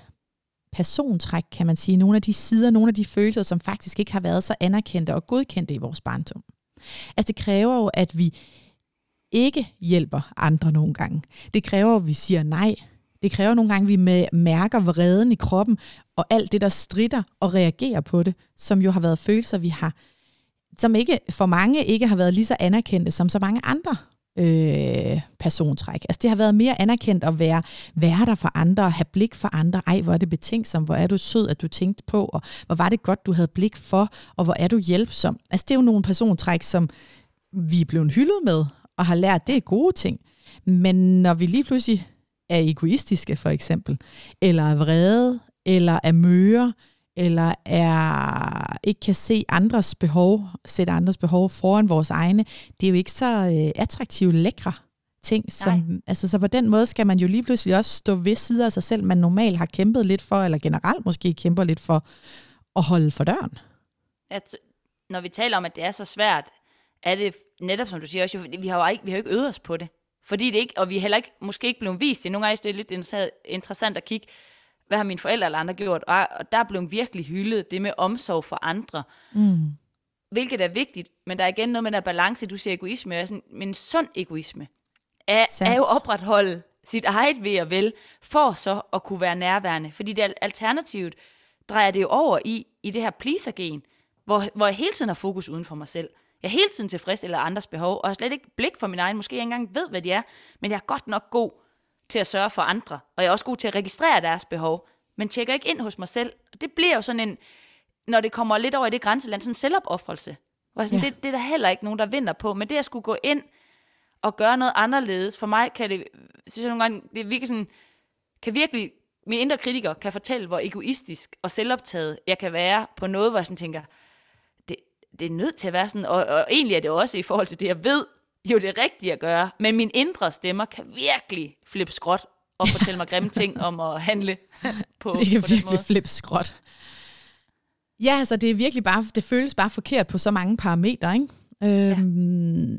persontræk, kan man sige, nogle af de sider, nogle af de følelser, som faktisk ikke har været så anerkendte og godkendte i vores barndom. Altså det kræver jo, at vi ikke hjælper andre nogle gange. Det kræver, at vi siger nej. Det kræver nogle gange, at vi med, mærker vreden i kroppen, og alt det, der strider og reagerer på det, som jo har været følelser, vi har, som ikke for mange ikke har været lige så anerkendte som så mange andre øh, persontræk. Altså det har været mere anerkendt at være, være der for andre, have blik for andre. Ej, hvor er det betænksom, hvor er du sød, at du tænkte på, og hvor var det godt, du havde blik for, og hvor er du hjælpsom. Altså det er jo nogle persontræk, som vi er blevet hyldet med, og har lært, det er gode ting. Men når vi lige pludselig er egoistiske, for eksempel, eller er vrede, eller er møre, eller er, ikke kan se andres behov, sætte andres behov foran vores egne, det er jo ikke så øh, attraktive, lækre ting. Som, altså, så på den måde skal man jo lige pludselig også stå ved siden af sig selv, man normalt har kæmpet lidt for, eller generelt måske kæmper lidt for, at holde for døren. At, når vi taler om, at det er så svært, er det netop, som du siger, også, vi har jo ikke, vi har jo ikke øvet os på det. Fordi det ikke, og vi er heller ikke, måske ikke blevet vist det. Nogle gange er det lidt interessant at kigge, hvad har mine forældre eller andre gjort? Og, og der blev virkelig hyldet det med omsorg for andre. Mm. Hvilket er vigtigt, men der er igen noget med den balance, du siger egoisme, og sådan, men sund egoisme er, er jo opretholde sit eget ved og vel, for så at kunne være nærværende. Fordi det alternativet drejer det jo over i, i det her pleaser-gen, hvor, hvor jeg hele tiden har fokus uden for mig selv. Jeg er hele tiden eller andres behov, og har slet ikke blik for min egen. Måske jeg ikke engang ved, hvad de er, men jeg er godt nok god til at sørge for andre, og jeg er også god til at registrere deres behov, men tjekker ikke ind hos mig selv. Og det bliver jo sådan en, når det kommer lidt over i det grænseland, sådan en selvopoffrelse. Hvor sådan, ja. det, det er der heller ikke nogen, der vinder på, men det at skulle gå ind og gøre noget anderledes, for mig kan det, synes jeg nogle gange, det virkelig sådan, kan virkelig, min indre kritiker kan fortælle, hvor egoistisk og selvoptaget jeg kan være på noget, hvor jeg sådan tænker, det, er nødt til at være sådan, og, og egentlig er det også i forhold til det, jeg ved, jo det rigtige at gøre, men min indre stemmer kan virkelig flippe skråt og fortælle mig grimme ting om at handle på, det er på virkelig flip skråt. Ja, altså det er virkelig bare, det føles bare forkert på så mange parametre, ikke? Øhm, ja.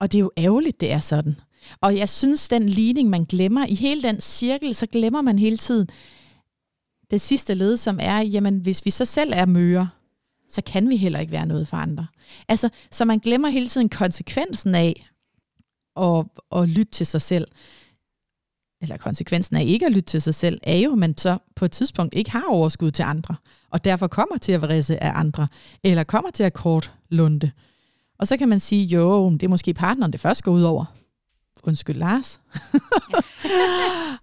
Og det er jo ærgerligt, det er sådan. Og jeg synes, den ligning, man glemmer, i hele den cirkel, så glemmer man hele tiden det sidste led, som er, jamen hvis vi så selv er møre, så kan vi heller ikke være noget for andre. Altså, så man glemmer hele tiden konsekvensen af at, at lytte til sig selv. Eller konsekvensen af ikke at lytte til sig selv, er jo, at man så på et tidspunkt ikke har overskud til andre, og derfor kommer til at vrisse af andre, eller kommer til at kort lunde. Og så kan man sige, jo, det er måske partneren, det først går ud over. Undskyld, Lars.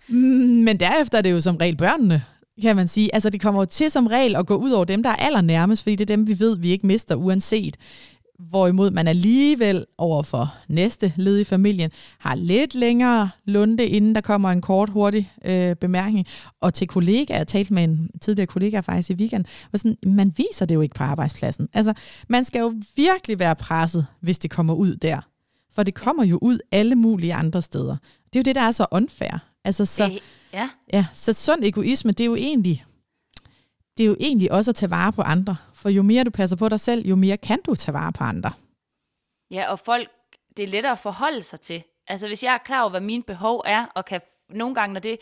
Men derefter er det jo som regel børnene, kan man sige. Altså det kommer jo til som regel at gå ud over dem, der er allernærmest, fordi det er dem, vi ved, vi ikke mister uanset. Hvorimod man alligevel over for næste led i familien har lidt længere lunde, inden der kommer en kort, hurtig øh, bemærkning. Og til kollegaer, jeg talte med en tidligere kollega faktisk i weekend, var sådan, man viser det jo ikke på arbejdspladsen. Altså, man skal jo virkelig være presset, hvis det kommer ud der. For det kommer jo ud alle mulige andre steder. Det er jo det, der er så unfair. Altså, så, Ja. Ja, så sund egoisme, det er jo egentlig, det er jo egentlig også at tage vare på andre. For jo mere du passer på dig selv, jo mere kan du tage vare på andre. Ja, og folk, det er lettere at forholde sig til. Altså, hvis jeg er klar over, hvad mine behov er, og kan nogle gange, når det,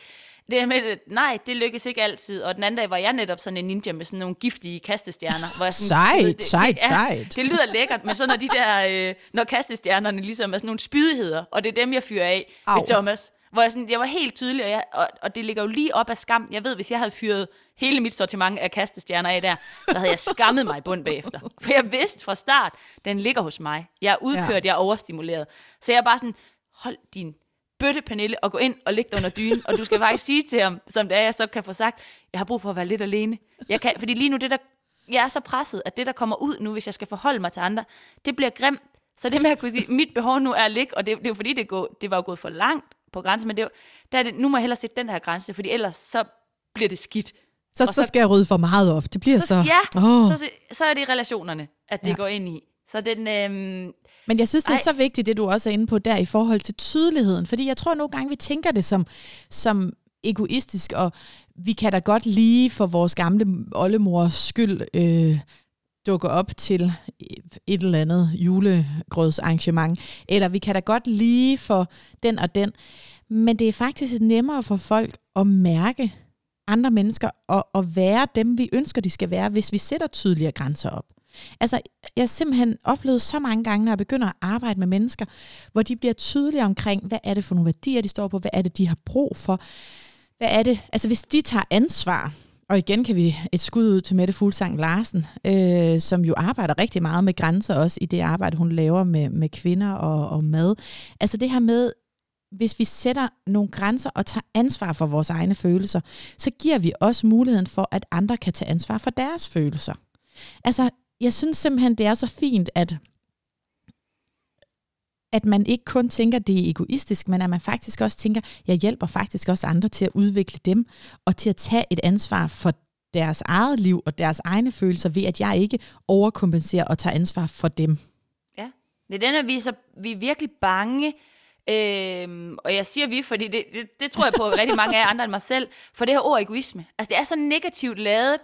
det er med, at nej, det lykkes ikke altid. Og den anden dag var jeg netop sådan en ninja med sådan nogle giftige kastestjerner. Hvor jeg sådan, Sejt, det, sejt, det, ja, sejt. Det lyder lækkert, men så når de der, øh, når kastestjernerne ligesom er sådan nogle spydigheder, og det er dem, jeg fyrer af Au. ved Thomas. Hvor jeg, sådan, jeg var helt tydelig, og, jeg, og, og det ligger jo lige op af skam. Jeg ved, hvis jeg havde fyret hele mit sortiment af kastestjerner af der, så havde jeg skammet mig i bund bagefter. For jeg vidste fra start, den ligger hos mig. Jeg er udkørt, Ja. jeg er overstimuleret. Så jeg er bare sådan, hold din bøtte, Pernille, og gå ind og ligge dig under dynen. Og du skal faktisk sige til ham, som det er, jeg så kan få sagt, jeg har brug for at være lidt alene. Jeg kan, fordi lige nu, det der, jeg er så presset, at det, der kommer ud nu, hvis jeg skal forholde mig til andre, det bliver grimt. Så det med at kunne sige, mit behov nu er at ligge, og det, det er jo fordi, det, går, det var jo gået for langt på grænsen, men det, er der er det, nu må jeg hellere sætte den her grænse, fordi ellers så bliver det skidt. Så, så, så- skal jeg rydde for meget op. Det bliver så... Så, ja, Åh. så, så er det relationerne, at det ja. går ind i. Så den, øhm, Men jeg synes, det er Ej. så vigtigt, det du også er inde på der i forhold til tydeligheden. Fordi jeg tror nogle gange, vi tænker det som, som egoistisk, og vi kan da godt lige for vores gamle oldemors skyld øh, dukke op til et eller andet julegrødsarrangement. Eller vi kan da godt lige for den og den. Men det er faktisk nemmere for folk at mærke andre mennesker og, og være dem, vi ønsker, de skal være, hvis vi sætter tydeligere grænser op. Altså, jeg har simpelthen oplevet så mange gange, når jeg begynder at arbejde med mennesker, hvor de bliver tydelige omkring, hvad er det for nogle værdier, de står på, hvad er det, de har brug for, hvad er det, altså hvis de tager ansvar, og igen kan vi et skud ud til Mette Fuglsang Larsen, øh, som jo arbejder rigtig meget med grænser også i det arbejde, hun laver med, med kvinder og, og mad. Altså det her med, hvis vi sætter nogle grænser og tager ansvar for vores egne følelser, så giver vi også muligheden for, at andre kan tage ansvar for deres følelser. Altså, jeg synes simpelthen, det er så fint, at at man ikke kun tænker, at det er egoistisk, men at man faktisk også tænker, jeg hjælper faktisk også andre til at udvikle dem, og til at tage et ansvar for deres eget liv og deres egne følelser, ved at jeg ikke overkompenserer og tager ansvar for dem. Ja, det er den, at vi er, så, vi er virkelig bange, øhm, og jeg siger vi, fordi det, det, det tror jeg på rigtig mange af jer andre end mig selv, for det her ord egoisme. Altså det er så negativt lavet,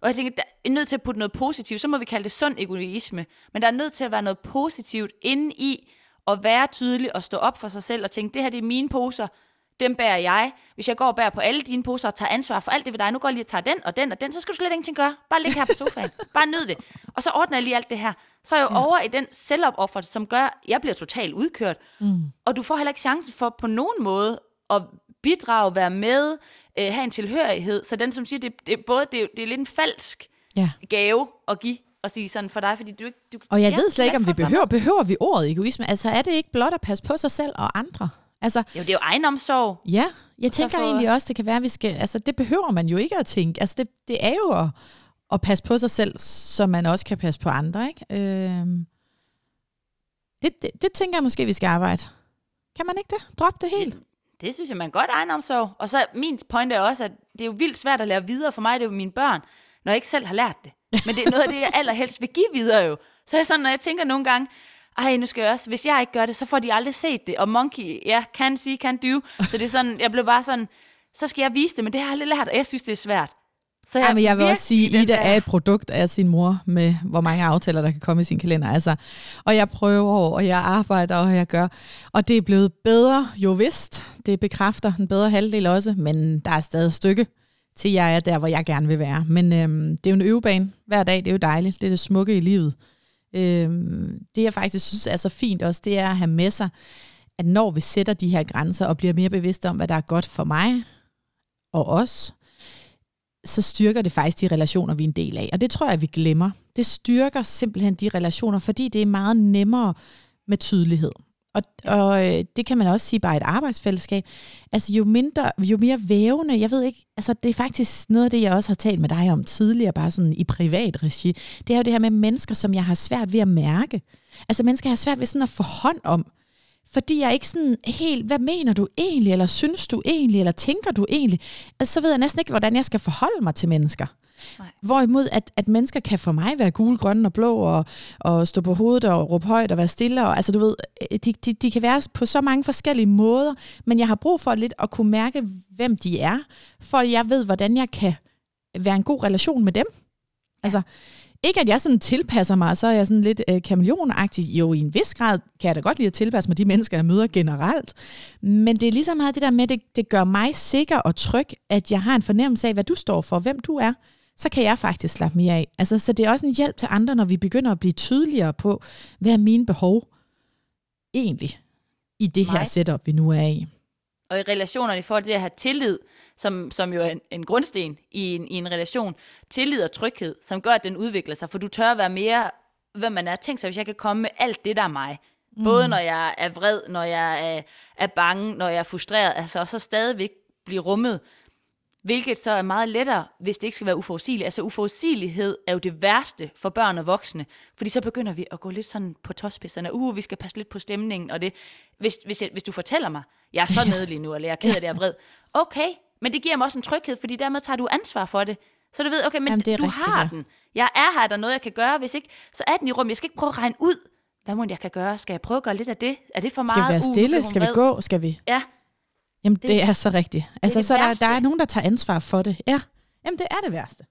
og jeg tænker, der er nødt til at putte noget positivt, så må vi kalde det sund egoisme, men der er nødt til at være noget positivt inde i at være tydelig og stå op for sig selv og tænke, det her det er mine poser, dem bærer jeg. Hvis jeg går og bærer på alle dine poser og tager ansvar for alt det ved dig, nu går jeg lige og tager den og den og den, så skal du slet ingenting gøre. Bare ligge her på sofaen. Bare nyd det. Og så ordner jeg lige alt det her. Så er jeg jo ja. over i den selvopoffrelse, som gør, at jeg bliver totalt udkørt. Mm. Og du får heller ikke chancen for på nogen måde at bidrage, være med, øh, have en tilhørighed. Så den, som siger, det, det, både, det, er- det er lidt en falsk Ja. gave at give og sige sådan for dig, fordi du ikke... Du, Og jeg ja, ved slet ikke, om vi behøver, behøver vi ordet egoisme. Altså er det ikke blot at passe på sig selv og andre? Altså, Jo, det er jo egenomsorg. ja, jeg tænker få- egentlig også, det kan være, at vi skal, altså det behøver man jo ikke at tænke. Altså det, det er jo at, at passe på sig selv, så man også kan passe på andre, ikke? Øhm, det, det, det tænker jeg måske, vi skal arbejde. Kan man ikke det? Drop det helt. Det synes jeg, man godt egenomsorg. Og så min point er også, at det er jo vildt svært at lære videre for mig, det er jo mine børn, når jeg ikke selv har lært det. Men det er noget af det, jeg allerhelst vil give videre jo. Så er jeg sådan, når jeg tænker nogle gange, ej, nu skal jeg også, hvis jeg ikke gør det, så får de aldrig set det. Og Monkey, ja, can see, can do. Så det er sådan, jeg blev bare sådan, så skal jeg vise det, men det har jeg aldrig lært, og jeg synes, det er svært. Så Ja, men jeg vil også sige, den Ida er et produkt af sin mor med, hvor mange aftaler, der kan komme i sin kalender. Altså, og jeg prøver, og jeg arbejder, og jeg gør. Og det er blevet bedre, jo vist. Det bekræfter den bedre halvdel også, men der er stadig et stykke til jeg er der, hvor jeg gerne vil være. Men øhm, det er jo en øvebane hver dag, det er jo dejligt. Det er det smukke i livet. Øhm, det jeg faktisk synes er så fint også, det er at have med sig, at når vi sætter de her grænser og bliver mere bevidste om, hvad der er godt for mig og os, så styrker det faktisk de relationer, vi er en del af. Og det tror jeg, vi glemmer. Det styrker simpelthen de relationer, fordi det er meget nemmere med tydelighed. Og, og øh, det kan man også sige bare et arbejdsfællesskab. Altså jo mindre, jo mere vævende, jeg ved ikke, altså det er faktisk noget af det, jeg også har talt med dig om tidligere, bare sådan i privat regi. Det er jo det her med mennesker, som jeg har svært ved at mærke. Altså mennesker, jeg har svært ved sådan at få hånd om. Fordi jeg er ikke sådan helt, hvad mener du egentlig, eller synes du egentlig, eller tænker du egentlig? Altså, så ved jeg næsten ikke, hvordan jeg skal forholde mig til mennesker. Nej. Hvorimod, at, at mennesker kan for mig være gule, grønne og blå, og, og stå på hovedet og råbe højt og være stille. Og, altså, du ved, de, de, de kan være på så mange forskellige måder, men jeg har brug for lidt at kunne mærke, hvem de er, for jeg ved, hvordan jeg kan være en god relation med dem. Altså, ikke at jeg sådan tilpasser mig, så er jeg sådan lidt øh, kameleonagtig. Jo, i en vis grad kan jeg da godt lide at tilpasse mig de mennesker, jeg møder generelt. Men det er ligesom meget det der med, at det, det gør mig sikker og tryg, at jeg har en fornemmelse af, hvad du står for, hvem du er. Så kan jeg faktisk slappe mere af. Altså, så det er også en hjælp til andre, når vi begynder at blive tydeligere på, hvad er mine behov egentlig i det her Mig. setup, vi nu er i. Og i relationerne i forhold til at have tillid, som, som jo er en, en grundsten i en, i en relation, tillid og tryghed, som gør, at den udvikler sig, for du tør at være mere, hvem man er. Tænk så, hvis jeg kan komme med alt det, der er mig. Mm. Både når jeg er vred, når jeg er, er bange, når jeg er frustreret, altså, og så stadigvæk blive rummet. Hvilket så er meget lettere, hvis det ikke skal være uforudsigeligt. Altså uforudsigelighed er jo det værste for børn og voksne, fordi så begynder vi at gå lidt sådan på tåspidserne. Uh, vi skal passe lidt på stemningen, og det. Hvis, hvis, jeg, hvis du fortæller mig, jeg er så nede lige nu, eller jeg er ked af det, jeg er vred. Okay, men det giver mig også en tryghed, fordi dermed tager du ansvar for det. Så du ved, okay, men Jamen, det er du rigtigt, har ja. den. Jeg er her, er der noget, jeg kan gøre. Hvis ikke, så er den i rum. Jeg skal ikke prøve at regne ud, hvad må jeg kan gøre. Skal jeg prøve at gøre lidt af det? Er det for Skal meget? vi være Uh, stille? hun Skal vi gå? Skal vi? Ja, Jamen, det, det er så rigtigt. Altså, så der, værste. der er nogen, der tager ansvar for det. Ja, jamen, det er det værste.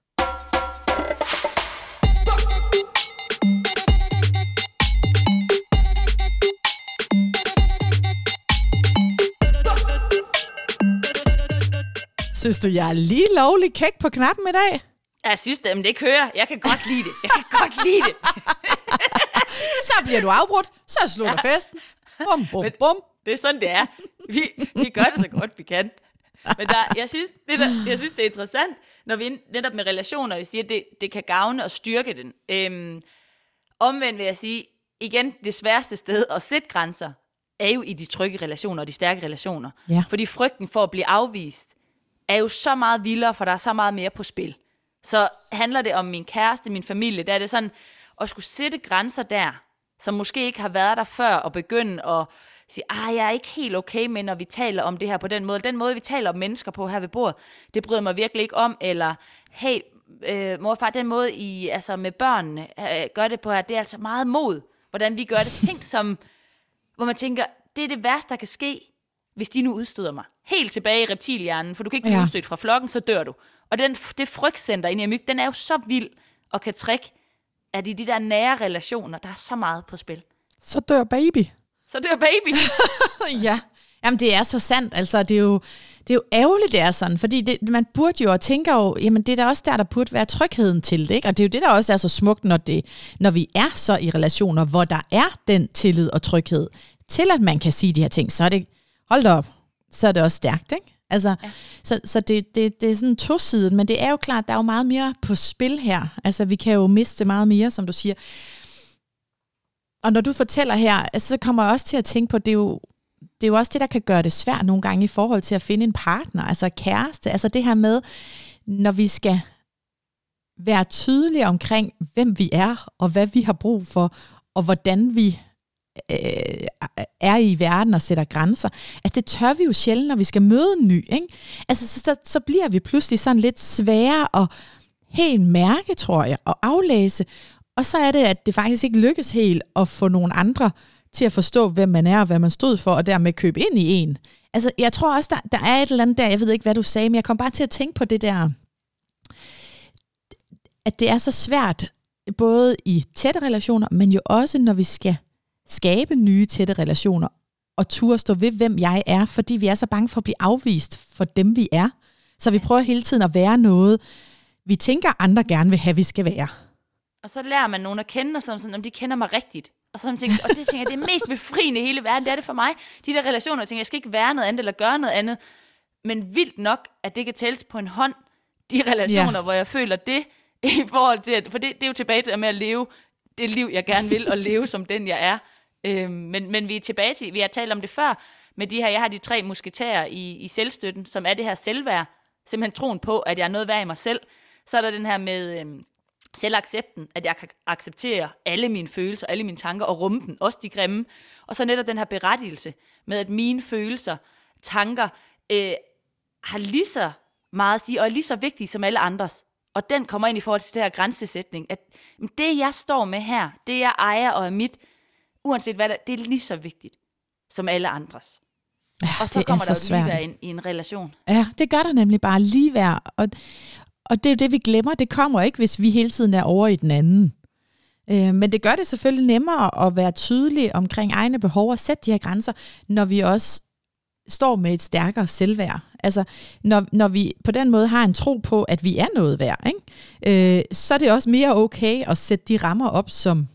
Synes du, jeg er lige lovlig kæk på knappen i dag? jeg synes det, men det kører. Jeg kan godt lide det. Jeg kan godt lide det. Så bliver du afbrudt, så slutter festen. Bum, bum, bum. Det er sådan, det er. Vi, vi gør det så godt, vi kan. Men der, jeg, synes, det der, jeg synes, det er interessant, når vi netop med relationer, vi siger, at det, det kan gavne og styrke den. Øhm, omvendt vil jeg sige, igen, det sværeste sted at sætte grænser, er jo i de trygge relationer og de stærke relationer. Ja. Fordi frygten for at blive afvist, er jo så meget vildere, for der er så meget mere på spil. Så handler det om min kæreste, min familie, der er det sådan, at skulle sætte grænser der, som måske ikke har været der før, og begynde at sige, ah, jeg er ikke helt okay med, når vi taler om det her på den måde. Den måde, vi taler om mennesker på her ved bordet, det bryder mig virkelig ikke om, eller hey, øh, mor og far, den måde, I altså med børnene øh, gør det på her, det er altså meget mod, hvordan vi gør det. Ting som, hvor man tænker, det er det værste, der kan ske, hvis de nu udstøder mig. Helt tilbage i reptilhjernen, for du kan ikke blive Ja. ja. udstødt fra flokken, så dør du. Og den, det frygtcenter inde i myg, den er jo så vild og kan trække, at i de der nære relationer, der er så meget på spil. Så dør baby. Så dør baby. ja. Jamen, det er så sandt. Altså, det er jo, det er jo ærgerligt, det er sådan. Fordi det, man burde jo og tænker jo, jamen det er da også der, der burde være trygheden til det. Ikke? Og det er jo det, der også er så smukt, når, det, når vi er så i relationer, hvor der er den tillid og tryghed til, at man kan sige de her ting. Så er det, hold da op, så er det også stærkt, ikke? Altså, ja. Så, så det, det, det er sådan tosidigt, men det er jo klart, der er jo meget mere på spil her. Altså, vi kan jo miste meget mere, som du siger. Og når du fortæller her, altså, så kommer jeg også til at tænke på, det er jo, det er jo også det, der kan gøre det svært nogle gange i forhold til at finde en partner, altså kæreste. Altså det her med, når vi skal være tydelige omkring, hvem vi er, og hvad vi har brug for, og hvordan vi øh, er i verden og sætter grænser. Altså det tør vi jo sjældent, når vi skal møde en ny. Ikke? Altså så, så, så bliver vi pludselig sådan lidt svære og helt mærke, tror jeg, og aflæse. Og så er det, at det faktisk ikke lykkes helt at få nogle andre til at forstå, hvem man er og hvad man stod for, og dermed købe ind i en. Altså, jeg tror også, der, der er et eller andet der, jeg ved ikke, hvad du sagde, men jeg kom bare til at tænke på det der, at det er så svært, både i tætte relationer, men jo også, når vi skal skabe nye tætte relationer, og turde stå ved, hvem jeg er, fordi vi er så bange for at blive afvist for dem, vi er. Så vi prøver hele tiden at være noget, vi tænker, andre gerne vil have, vi skal være. Og så lærer man nogen at kende, og så sådan, om de kender mig rigtigt. Og så tænkt, og det tænker jeg, det er mest befriende i hele verden, det er det for mig. De der relationer, jeg tænker, jeg skal ikke være noget andet eller gøre noget andet. Men vildt nok, at det kan tælles på en hånd, de relationer, Ja. hvor jeg føler det, i forhold til, at, for det, det er jo tilbage til det med at leve det liv, jeg gerne vil, og leve som den, jeg er. Øhm, men, men vi er tilbage til, vi har talt om det før, med de her, jeg har de tre musketærer i, i selvstøtten, som er det her selvværd, simpelthen troen på, at jeg er noget værd i mig selv. Så er der den her med øhm, selvaccepten, at jeg kan acceptere alle mine følelser, alle mine tanker, og rumme dem, også de grimme. Og så netop den her berettigelse med, at mine følelser, tanker, øh, har lige så meget at sige, og er lige så vigtige som alle andres. Og den kommer ind i forhold til det her grænsesætning, at det, jeg står med her, det, jeg ejer og er mit, uanset hvad der, det er lige så vigtigt som alle andres. Ja, Og så det er kommer der så jo svært. ligeværd ind i en relation. Ja, det gør der nemlig bare lige værd. Og, og det er jo det, vi glemmer. Det kommer ikke, hvis vi hele tiden er over i den anden. Øh, men det gør det selvfølgelig nemmere at være tydelig omkring egne behov og sætte de her grænser, når vi også står med et stærkere selvværd. Altså, når, når vi på den måde har en tro på, at vi er noget værd, ikke? Øh, så er det også mere okay at sætte de rammer op, som,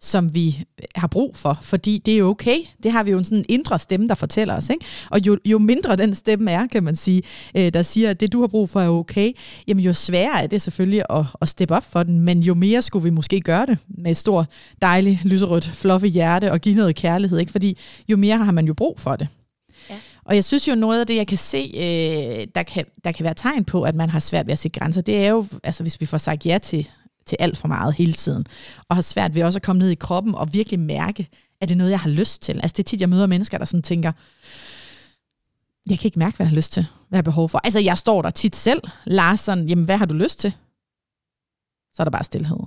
som vi har brug for, fordi det er okay. Det har vi jo en sådan indre stemme, der fortæller os. Ikke? Og jo, jo mindre den stemme er, kan man sige, øh, der siger, at det du har brug for er okay, jamen jo sværere er det selvfølgelig at, at steppe op for den, men jo mere skulle vi måske gøre det med et stort, dejligt, lyserødt, fluffy hjerte og give noget kærlighed, ikke? fordi jo mere har man jo brug for det. Ja. Og jeg synes jo, noget af det, jeg kan se, øh, der, kan, der kan være tegn på, at man har svært ved at sætte grænser, det er jo, altså hvis vi får sagt ja til til alt for meget hele tiden, og har svært ved også at komme ned i kroppen og virkelig mærke, at det er noget, jeg har lyst til. Altså det er tit, jeg møder mennesker, der sådan tænker, jeg kan ikke mærke, hvad jeg har lyst til, hvad jeg har behov for. Altså jeg står der tit selv, Lars, sådan, jamen hvad har du lyst til? Så er der bare stillhed.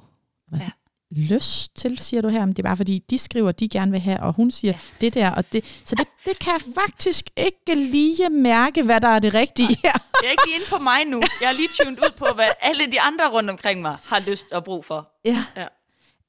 Ja lyst til, siger du her. Men det er bare fordi, de skriver, de gerne vil have, og hun siger ja. det der. Og det, så det, det kan jeg faktisk ikke lige mærke, hvad der er det rigtige her. Jeg er ikke lige inde på mig nu. Jeg er lige tuned ud på, hvad alle de andre rundt omkring mig har lyst og brug for. Ja. ja.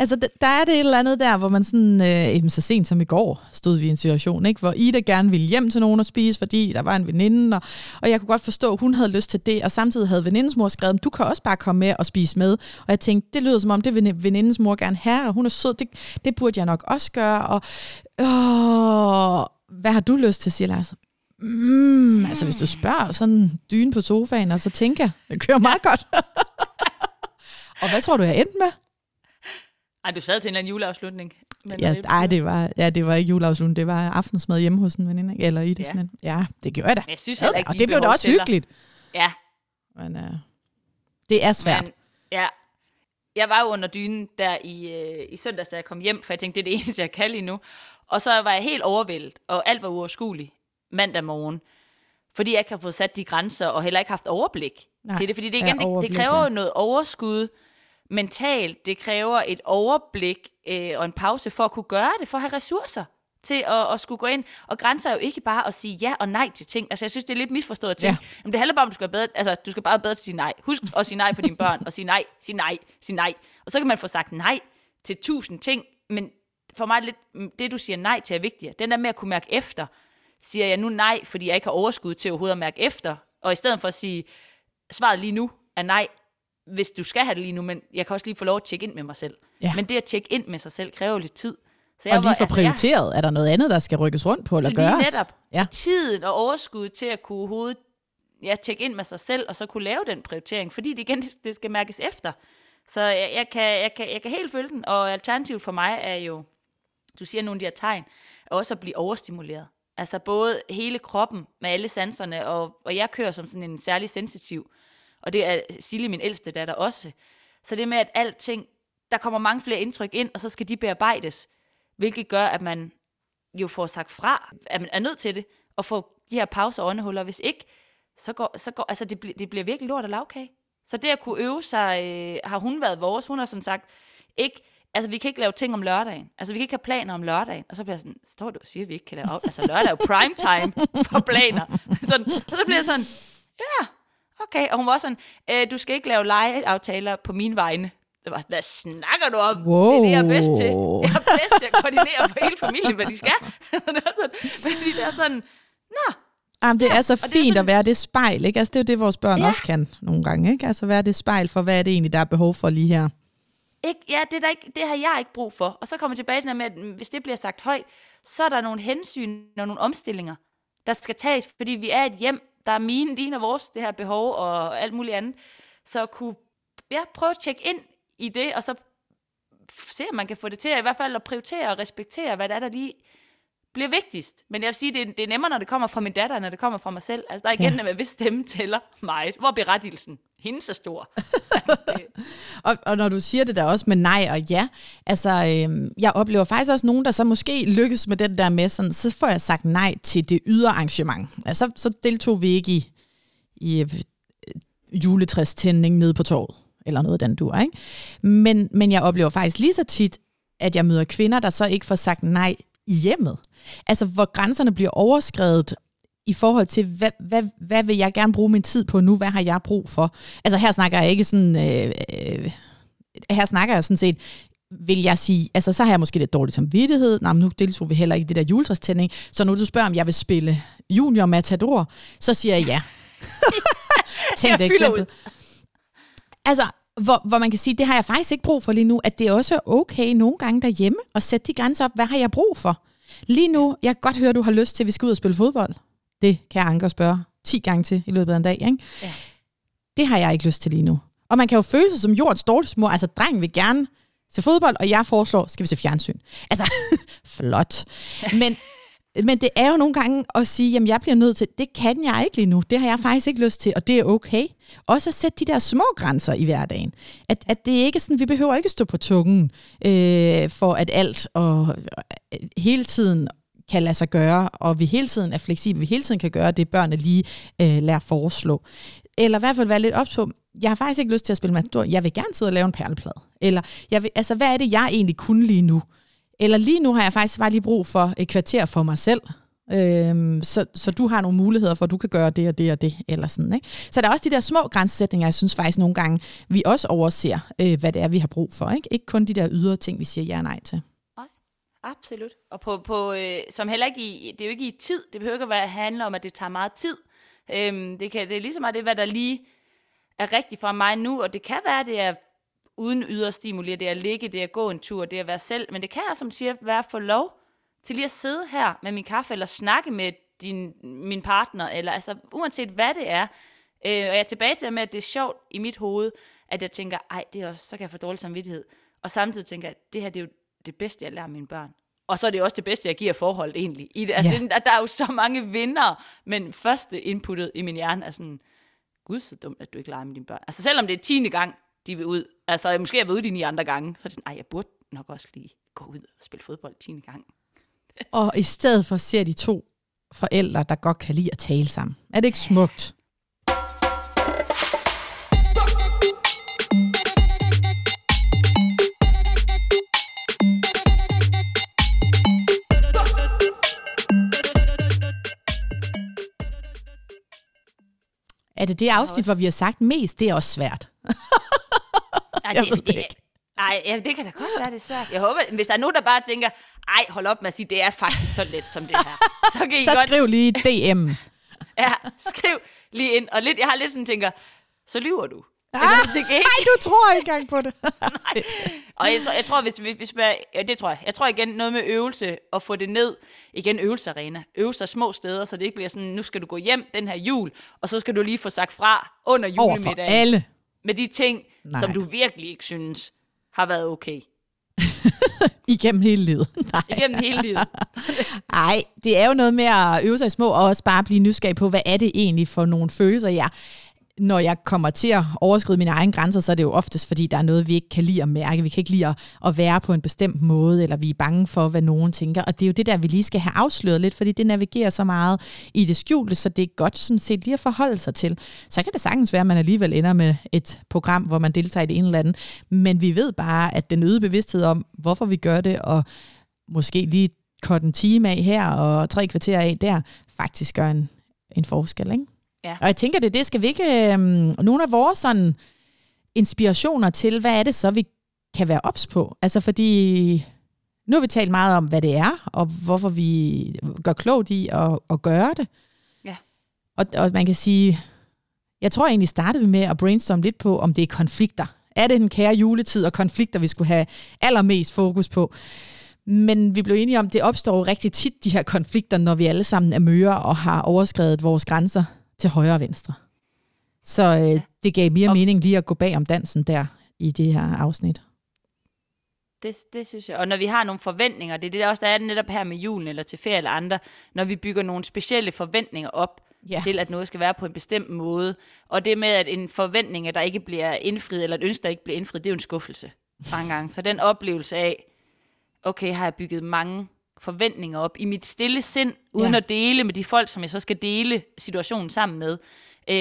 Altså, der er det et eller andet der, hvor man sådan, øh, så sent som i går, stod vi i en situation, ikke, hvor Ida gerne ville hjem til nogen og spise, fordi der var en veninde, og, og jeg kunne godt forstå, at hun havde lyst til det, og samtidig havde venindens mor skrevet, du kan også bare komme med og spise med. Og jeg tænkte, det lyder som om, det vil venindens mor gerne have, og hun er sød, det, det burde jeg nok også gøre, og åh, hvad har du lyst til, siger Lars? Mm, altså hvis du spørger sådan dyne på sofaen, og så tænker jeg, det kører meget godt. og hvad tror du, jeg endte med? Ej, du sad til en eller anden juleafslutning. Men ja, ej, det var, ja, det var ikke juleafslutning, det var aftensmad hjemme hos en veninde, eller i det. Ja. ja, det gjorde jeg da. jeg synes heller ikke, og det blev da også hyggeligt. Ja. Men uh, det er svært. Men, ja, jeg var jo under dynen der i, øh, i søndags, da jeg kom hjem, for jeg tænkte, det er det eneste, jeg kan lige nu. Og så var jeg helt overvældet, og alt var uoverskueligt mandag morgen. Fordi jeg ikke har fået sat de grænser, og heller ikke haft overblik Nej, til det. Fordi det, igen, ja, det, det kræver jo noget overskud, mentalt, det kræver et overblik øh, og en pause for at kunne gøre det, for at have ressourcer til at, at skulle gå ind. Og grænser er jo ikke bare at sige ja og nej til ting. Altså, jeg synes, det er lidt misforstået at tænke. Ja. Men det handler bare om, at du skal, bedre, altså, du skal bare bedre til at sige nej. Husk at sige nej for dine børn, og sige nej, sige nej, sige nej. Og så kan man få sagt nej til tusind ting, men for mig er lidt, det, du siger nej til, er vigtigere. Den der med at kunne mærke efter. Siger jeg nu nej, fordi jeg ikke har overskud til overhovedet at mærke efter, og i stedet for at sige, svaret lige nu er nej, hvis du skal have det lige nu, men jeg kan også lige få lov at tjekke ind med mig selv. Ja. Men det at tjekke ind med sig selv kræver lidt tid. Så jeg og lige for altså, prioriteret, jeg, er der noget andet, der skal rykkes rundt på eller lige gøres? netop. Ja. Tiden og overskud til at kunne hovedet, ja, tjekke ind med sig selv, og så kunne lave den prioritering, fordi det igen, det skal mærkes efter. Så jeg, jeg, kan, jeg, kan, jeg kan helt følge den, og alternativet for mig er jo, du siger nogle af de her tegn, også at blive overstimuleret. Altså både hele kroppen med alle sanserne, og, og jeg kører som sådan en særlig sensitiv og det er Silje, min ældste datter, også. Så det med, at alting, der kommer mange flere indtryk ind, og så skal de bearbejdes, hvilket gør, at man jo får sagt fra, at man er nødt til det, og få de her pauser og åndehuller. Hvis ikke, så går, så går altså det, bliver, det bliver virkelig lort og lavkage. Så det at kunne øve sig, øh, har hun været vores. Hun har som sagt ikke, altså vi kan ikke lave ting om lørdagen. Altså vi kan ikke have planer om lørdagen. Og så bliver jeg sådan, står du og siger, at vi ikke kan lave, altså lørdag er jo prime time for planer. sådan, og så bliver jeg sådan, ja, okay. Og hun var sådan, øh, du skal ikke lave legeaftaler på mine vegne. Det var, hvad snakker du om? Wow. Det er det, jeg er bedst til. Jeg er bedst til at koordinere på hele familien, hvad de skal. det er sådan, fordi det er sådan, nå, Jamen, det ja, er så fint er sådan, at være det spejl, ikke? Altså, det er jo det, vores børn ja. også kan nogle gange, ikke? Altså, være det spejl for, hvad er det egentlig, der er behov for lige her? Ikke, ja, det, der ikke, det har jeg ikke brug for. Og så kommer jeg tilbage til med, at hvis det bliver sagt højt, så er der nogle hensyn og nogle omstillinger, der skal tages, fordi vi er et hjem, der er mine, dine og vores, det her behov og alt muligt andet. Så kunne ja, prøve at tjekke ind i det, og så se, om man kan få det til at i hvert fald at prioritere og respektere, hvad der er, der lige bliver vigtigst. Men jeg vil sige, det er, det er nemmere, når det kommer fra min datter, end når det kommer fra mig selv. Altså, der er igen, ja. at hvis stemme tæller meget. Hvor er berettigelsen? Hende så stor. og, og når du siger det der også med nej og ja, altså øh, jeg oplever faktisk også nogen, der så måske lykkes med den der med, sådan, så får jeg sagt nej til det ydre arrangement. Altså, så deltog vi ikke i, i øh, juletræstænding nede på torvet, eller noget den du ikke? Men, men jeg oplever faktisk lige så tit, at jeg møder kvinder, der så ikke får sagt nej i hjemmet. Altså, hvor grænserne bliver overskrevet i forhold til, hvad, hvad, hvad vil jeg gerne bruge min tid på nu? Hvad har jeg brug for? Altså her snakker jeg ikke sådan... Øh, øh, her snakker jeg sådan set, vil jeg sige, altså så har jeg måske lidt dårlig samvittighed. Nej, men nu deltog vi heller ikke i det der juletræstænding. Så når du spørger, om jeg vil spille junior matador, så siger jeg ja. Tænk det eksempel. Altså, hvor, hvor man kan sige, det har jeg faktisk ikke brug for lige nu, at det også er okay nogle gange derhjemme at sætte de grænser op. Hvad har jeg brug for? Lige nu, jeg kan godt høre, at du har lyst til, at vi skal ud og spille fodbold. Det kan jeg Anker spørge 10 gange til i løbet af en dag. Ikke? Ja. Det har jeg ikke lyst til lige nu. Og man kan jo føle sig som jordens dårligste mor. Altså, drengen vil gerne se fodbold, og jeg foreslår, skal vi se fjernsyn. Altså, flot. Men, men det er jo nogle gange at sige, jamen jeg bliver nødt til, det kan jeg ikke lige nu, det har jeg faktisk ikke lyst til, og det er okay. Også at sætte de der små grænser i hverdagen. At, at det ikke sådan, vi behøver ikke stå på tungen øh, for at alt og øh, hele tiden kan lade sig gøre, og vi hele tiden er fleksible, vi hele tiden kan gøre det, børnene lige øh, lærer foreslå. Eller i hvert fald være lidt op på, jeg har faktisk ikke lyst til at spille matador, jeg vil gerne sidde og lave en perleplade. Eller, jeg vil, altså, hvad er det, jeg egentlig kunne lige nu? Eller lige nu har jeg faktisk bare lige brug for et kvarter for mig selv. Øhm, så, så du har nogle muligheder for, at du kan gøre det og det og det, eller sådan. Ikke? Så der er også de der små grænsesætninger, jeg synes faktisk nogle gange, vi også overser, øh, hvad det er, vi har brug for. Ikke, ikke kun de der ydre ting, vi siger ja og nej til. Nej, absolut. Og på, på øh, som heller ikke i, det er jo ikke i tid, det behøver ikke at handle om, at det tager meget tid. Øhm, det, kan, det er ligesom meget det, hvad der lige er rigtigt for mig nu, og det kan være, det er uden ydre det er at ligge, det er at gå en tur, det er at være selv, men det kan også, som du siger, være at få lov til lige at sidde her med min kaffe, eller snakke med din, min partner, eller altså uanset hvad det er. Øh, og jeg er tilbage til med, at det er sjovt i mit hoved, at jeg tænker, ej, det er også, så kan jeg få dårlig samvittighed. Og samtidig tænker jeg, det her det er jo det bedste, jeg lærer mine børn. Og så er det også det bedste, jeg giver forhold egentlig. I det. Altså, ja. det, der er jo så mange vinder, men første inputtet i min hjerne er sådan, gud, så dumt, at du ikke leger med dine børn. Altså selvom det er tiende gang, de vil ud, altså måske været ude de ni andre gange, så er det sådan, ej, jeg burde nok også lige gå ud og spille fodbold tiende gang. Og i stedet for ser de to forældre, der godt kan lide at tale sammen. Er det ikke smukt? Er det det afsnit, hvor vi har sagt mest? Det er også svært. Nej, det, det. Nej, ja, det kan da godt være, det er svært. Jeg håber, hvis der er nogen, der bare tænker, ej, hold op med at sige, det er faktisk så let som det her. Så, kan I så godt... skriv lige DM. ja, skriv lige ind. Og lidt, jeg har lidt sådan tænker, så lyver du. Ah, altså, det kan ikke. Nej, du tror ikke engang på det. Nej. Og jeg, tror, jeg tror, hvis, hvis, hvis man, ja, det tror jeg. Jeg tror igen noget med øvelse, og få det ned, igen øvelsearena. Øve sig små steder, så det ikke bliver sådan, nu skal du gå hjem den her jul, og så skal du lige få sagt fra under julemiddagen. Overfor alle. Med de ting, Nej. som du virkelig ikke synes har været okay. Igennem hele livet. Nej. Igennem hele livet. Nej, det er jo noget med at øve sig i små, og også bare blive nysgerrig på, hvad er det egentlig for nogle følelser, jeg når jeg kommer til at overskride mine egne grænser, så er det jo oftest, fordi der er noget, vi ikke kan lide at mærke. Vi kan ikke lide at, at være på en bestemt måde, eller vi er bange for, hvad nogen tænker. Og det er jo det der, vi lige skal have afsløret lidt, fordi det navigerer så meget i det skjulte, så det er godt sådan set lige at forholde sig til. Så kan det sagtens være, at man alligevel ender med et program, hvor man deltager i det ene eller andet. Men vi ved bare, at den øgede bevidsthed om, hvorfor vi gør det, og måske lige kort en time af her, og tre kvarter af der, faktisk gør en, en forskel, ikke? Ja. Og jeg tænker, det, det skal vi ikke... Øhm, nogle af vores sådan, inspirationer til, hvad er det så, vi kan være ops på? Altså fordi, nu har vi talt meget om, hvad det er, og hvorfor vi gør klogt i at, at gøre det. Ja. Og, og man kan sige, jeg tror egentlig startede vi med at brainstorme lidt på, om det er konflikter. Er det den kære juletid og konflikter, vi skulle have allermest fokus på? Men vi blev enige om, at det opstår rigtig tit, de her konflikter, når vi alle sammen er møre og har overskrevet vores grænser til højre og venstre. Så øh, ja. det gav mere og, mening lige at gå bag om dansen der i det her afsnit. Det, det synes jeg. Og når vi har nogle forventninger, det er det også, der er det netop her med julen eller til ferie eller andre, når vi bygger nogle specielle forventninger op ja. til, at noget skal være på en bestemt måde. Og det med, at en forventning, der ikke bliver indfriet, eller et ønske, der ikke bliver indfriet, det er jo en skuffelse mange gange. Så den oplevelse af, okay, har jeg bygget mange forventninger op i mit stille sind, uden ja. at dele med de folk, som jeg så skal dele situationen sammen med. Øh,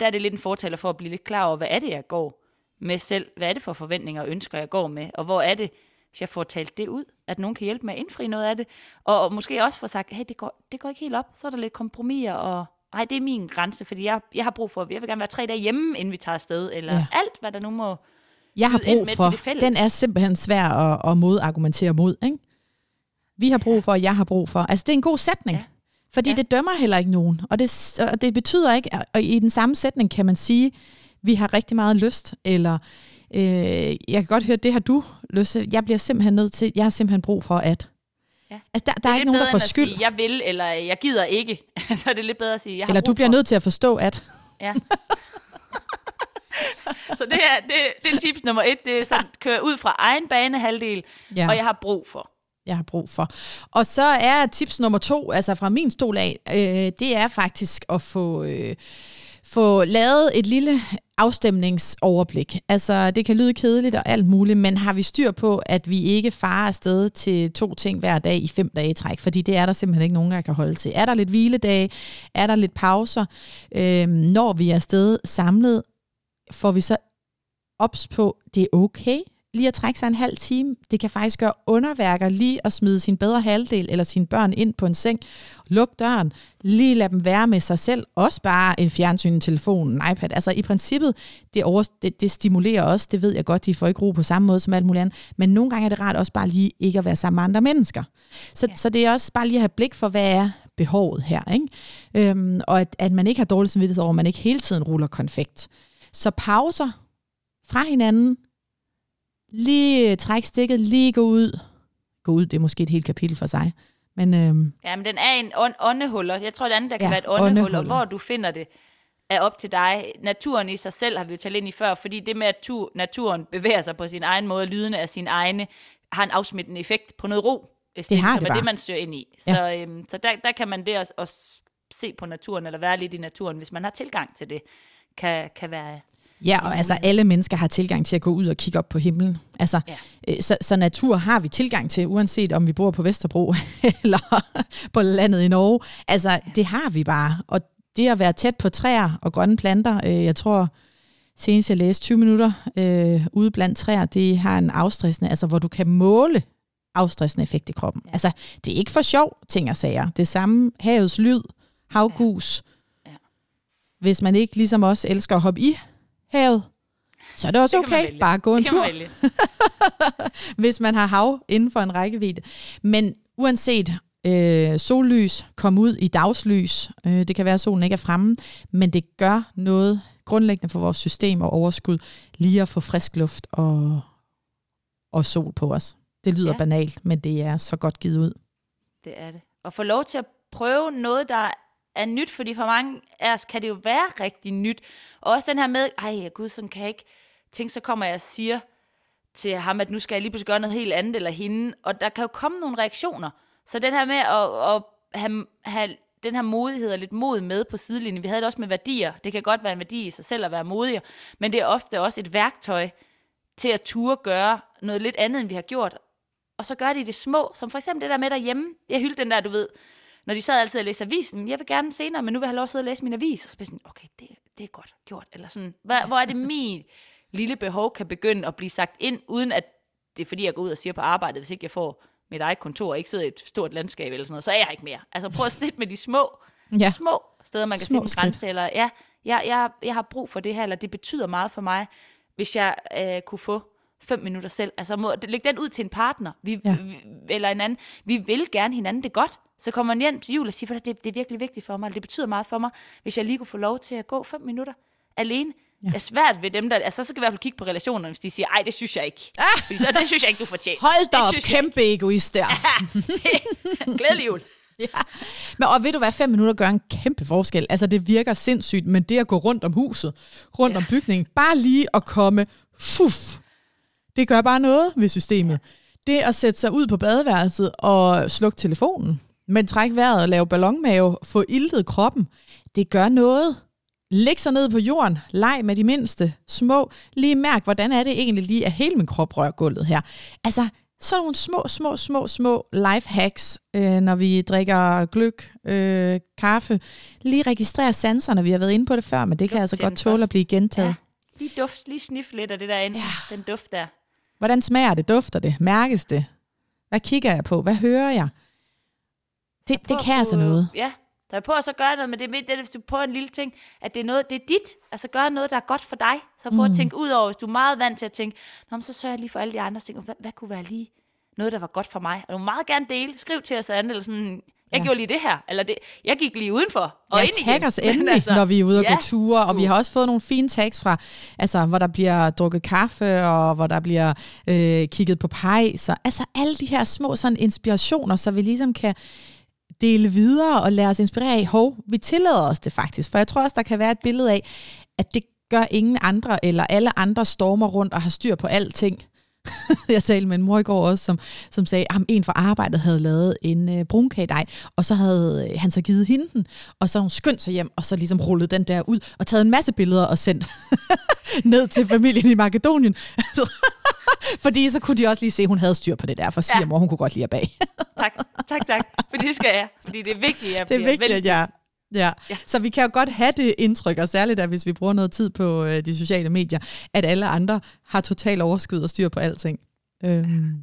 der er det lidt en fortaler for at blive lidt klar over, hvad er det, jeg går med selv? Hvad er det for forventninger og ønsker, jeg går med? Og hvor er det, hvis jeg får talt det ud, at nogen kan hjælpe med at indfri noget af det, og, og måske også få sagt, hey, det går, det går ikke helt op, så er der lidt kompromiser, og nej, det er min grænse, fordi jeg, jeg har brug for, jeg vil gerne være tre dage hjemme, inden vi tager afsted, eller Ja. alt, hvad der nu må... Jeg har brug med for, til det fælles. den er simpelthen svær at, at modargumentere mod, ikke? Vi har brug for, og jeg har brug for. Altså, det er en god sætning. Ja. Fordi Ja. det dømmer heller ikke nogen. Og det, og det betyder ikke, og i den samme sætning kan man sige, vi har rigtig meget lyst, eller øh, jeg kan godt høre, det har du lyst til. Jeg bliver simpelthen nødt til, jeg har simpelthen brug for at. Ja. Altså, der, der det er, ikke nogen, der får skyld. Sige, jeg vil, eller jeg gider ikke. så er det lidt bedre at sige, jeg har Eller du bliver for. nødt til at forstå at. Ja. så det er, det, det er tips nummer et, det er sådan, køre ud fra egen banehalvdel, ja. og jeg har brug for jeg har brug for. Og så er tips nummer to, altså fra min stol af, øh, det er faktisk at få, øh, få lavet et lille afstemningsoverblik. Altså, det kan lyde kedeligt og alt muligt, men har vi styr på, at vi ikke farer afsted til to ting hver dag i fem dage i træk? Fordi det er der simpelthen ikke nogen, der kan holde til. Er der lidt hviledage? Er der lidt pauser? Øh, når vi er afsted samlet, får vi så ops på, det er okay lige at trække sig en halv time. Det kan faktisk gøre underværker lige at smide sin bedre halvdel eller sine børn ind på en seng. Luk døren. Lige lad dem være med sig selv. Også bare en fjernsyn, en telefon, en iPad. Altså i princippet, det, over, det, det stimulerer også. Det ved jeg godt, de får ikke ro på samme måde som alt muligt andet. Men nogle gange er det rart også bare lige ikke at være sammen med andre mennesker. Så. Ja. så det er også bare lige at have blik for, hvad er behovet her. Ikke? Øhm, og at, at man ikke har dårlig samvittighed over, at man ikke hele tiden ruller konfekt. Så pauser fra hinanden, lige træk stikket, lige gå ud. Gå ud, det er måske et helt kapitel for sig. Men øhm, Ja, men den er en ånd, åndehuller. Jeg tror, det andet, der kan Ja, være et åndehul, og hvor du finder det, er op til dig. Naturen i sig selv har vi jo talt ind i før, fordi det med, at tu, naturen bevæger sig på sin egen måde, lydene af sin egne, har en afsmittende effekt på noget ro. Hvis Det har det bare. det, man søger ind i. Ja. Så, øhm, så der, der kan man det også, også se på naturen, eller være lidt i naturen, hvis man har tilgang til det, kan, kan være... ja, og altså alle mennesker har tilgang til at gå ud og kigge op på himlen. Altså, Ja. øh, så, så natur har vi tilgang til, uanset om vi bor på Vesterbro eller på landet i Norge. Altså, det har vi bare. Og det at være tæt på træer og grønne planter, øh, jeg tror senest jeg læste 20 minutter øh, ude blandt træer, det har en afstressende, altså hvor du kan måle afstressende effekt i kroppen. Ja. Ja. Altså, det er ikke for sjov ting og sager. Det samme havets lyd, havgus. Ja. Ja. Hvis man ikke ligesom os elsker at hoppe i havet, så er det også Det okay, vælge. bare at gå en tur, hvis man har hav inden for en rækkevidde. Men uanset øh, sollys, kom ud i dagslys, øh, det kan være, at solen ikke er fremme, men det gør noget grundlæggende for vores system og overskud, lige at få frisk luft og, og sol på os. Det lyder. Ja. banalt, men det er så godt givet ud. Det er det. Og få lov til at prøve noget, der er nyt, fordi for mange af os kan det jo være rigtig nyt. Og også den her med, ej gud, sådan kan jeg ikke tænke, så kommer jeg og siger til ham, at nu skal jeg lige pludselig gøre noget helt andet, eller hende. Og der kan jo komme nogle reaktioner. Så den her med at, at have, have den her modighed og lidt mod med på sidelinjen. Vi havde det også med værdier. Det kan godt være en værdi i sig selv at være modig, men det er ofte også et værktøj til at ture gøre noget lidt andet, end vi har gjort. Og så gør de det små, som for eksempel det der med derhjemme. Jeg hyldte den der, du ved, når de sad altid og læste avisen. Jeg vil gerne senere, men nu vil jeg have lov at sidde og læse min avis. Og så sådan, okay, det, det er godt gjort. Eller sådan, hvor, hvor er det min lille behov kan begynde at blive sagt ind, uden at det er fordi, jeg går ud og siger på arbejdet, hvis ikke jeg får mit eget kontor og ikke sidder i et stort landskab eller sådan noget, så er jeg ikke mere. Altså prøv at snit med de små, Ja, små steder, man kan Små sætte en grænse, eller ja, jeg, jeg, jeg har brug for det her, eller det betyder meget for mig, hvis jeg øh, kunne få fem minutter selv. Altså må, læg den ud til en partner, vi, ja. vi, eller en anden. Vi vil gerne hinanden det godt. Så kommer man hjem til jul og siger, "Ved du, det, det er virkelig vigtigt for mig, eller det betyder meget for mig, hvis jeg lige kunne få lov til at gå fem minutter alene. Ja. Det er svært ved dem, der... Altså, så skal vi i hvert fald kigge på relationerne, hvis de siger, ej, det synes jeg ikke. Ah! Fordi så, det synes jeg ikke, du fortjener. hold da op, jeg kæmpe egoist der. ikke. Glædelig jul. Ja. Men, og ved du hvad, fem minutter gør en kæmpe forskel. Altså det virker sindssygt, men det at gå rundt om huset, rundt ja. om bygningen, bare lige at komme, fuf, det gør bare noget ved systemet. Det at sætte sig ud på badeværelset og slukke telefonen, men trække vejret og lave ballonmave, få iltet kroppen, det gør noget. Læg sig ned på jorden, leg med de mindste, små, lige mærk, hvordan er det egentlig lige, at hele min krop rører gulvet her. Altså, så nogle små, små, små, små life hacks, øh, når vi drikker gløk, øh, kaffe. Lige registrere sanserne, vi har været inde på det før, men det kan altså godt tåle at blive gentaget. Ja. Lige duft, lige snif lidt af det der inde, Ja. ja. den duft der. Hvordan smager det? Dufter det? Mærkes det? Hvad kigger jeg på? Hvad hører jeg? Det, det kan altså noget. Ja, der er på at så gøre noget, men det er det, hvis du prøver en lille ting, at det er noget, det er dit, altså gøre noget, der er godt for dig. Så prøv mm. at tænke ud over, hvis du er meget vant til at tænke, Nå, så sørger jeg lige for alle de andre ting, hvad, hvad kunne være lige noget, der var godt for mig? Og du må meget gerne dele, skriv til os, eller sådan, jeg ja. gjorde lige det her, eller det, jeg gik lige udenfor og ja, ind tag igen. os endelig, altså, når vi er ude og ja. gå ture, og vi har også fået nogle fine tags fra, altså, hvor der bliver drukket kaffe, og hvor der bliver øh, kigget på pejser. Altså alle de her små sådan, inspirationer, så vi ligesom kan dele videre og lade os inspirere af, hov, vi tillader os det faktisk. For jeg tror også, der kan være et billede af, at det gør ingen andre, eller alle andre stormer rundt og har styr på alting. jeg talte med en mor i går også, som, som sagde, at en fra arbejdet havde lavet en øh, brunkagedej, og så havde øh, han så givet hende den, og så hun skyndt sig hjem, og så ligesom rullet den der ud, og taget en masse billeder og sendt ned til familien i Makedonien. Fordi så kunne de også lige se, at hun havde styr på det der, for svigermor, ja. hun kunne godt lide at bage. tak, tak, tak. Fordi det skal jeg. Fordi det er vigtigt, at Det er vigtigt, at jeg Ja. ja, så vi kan jo godt have det indtryk, og særligt at hvis vi bruger noget tid på øh, de sociale medier, at alle andre har total overskud og styr på alting. Øhm,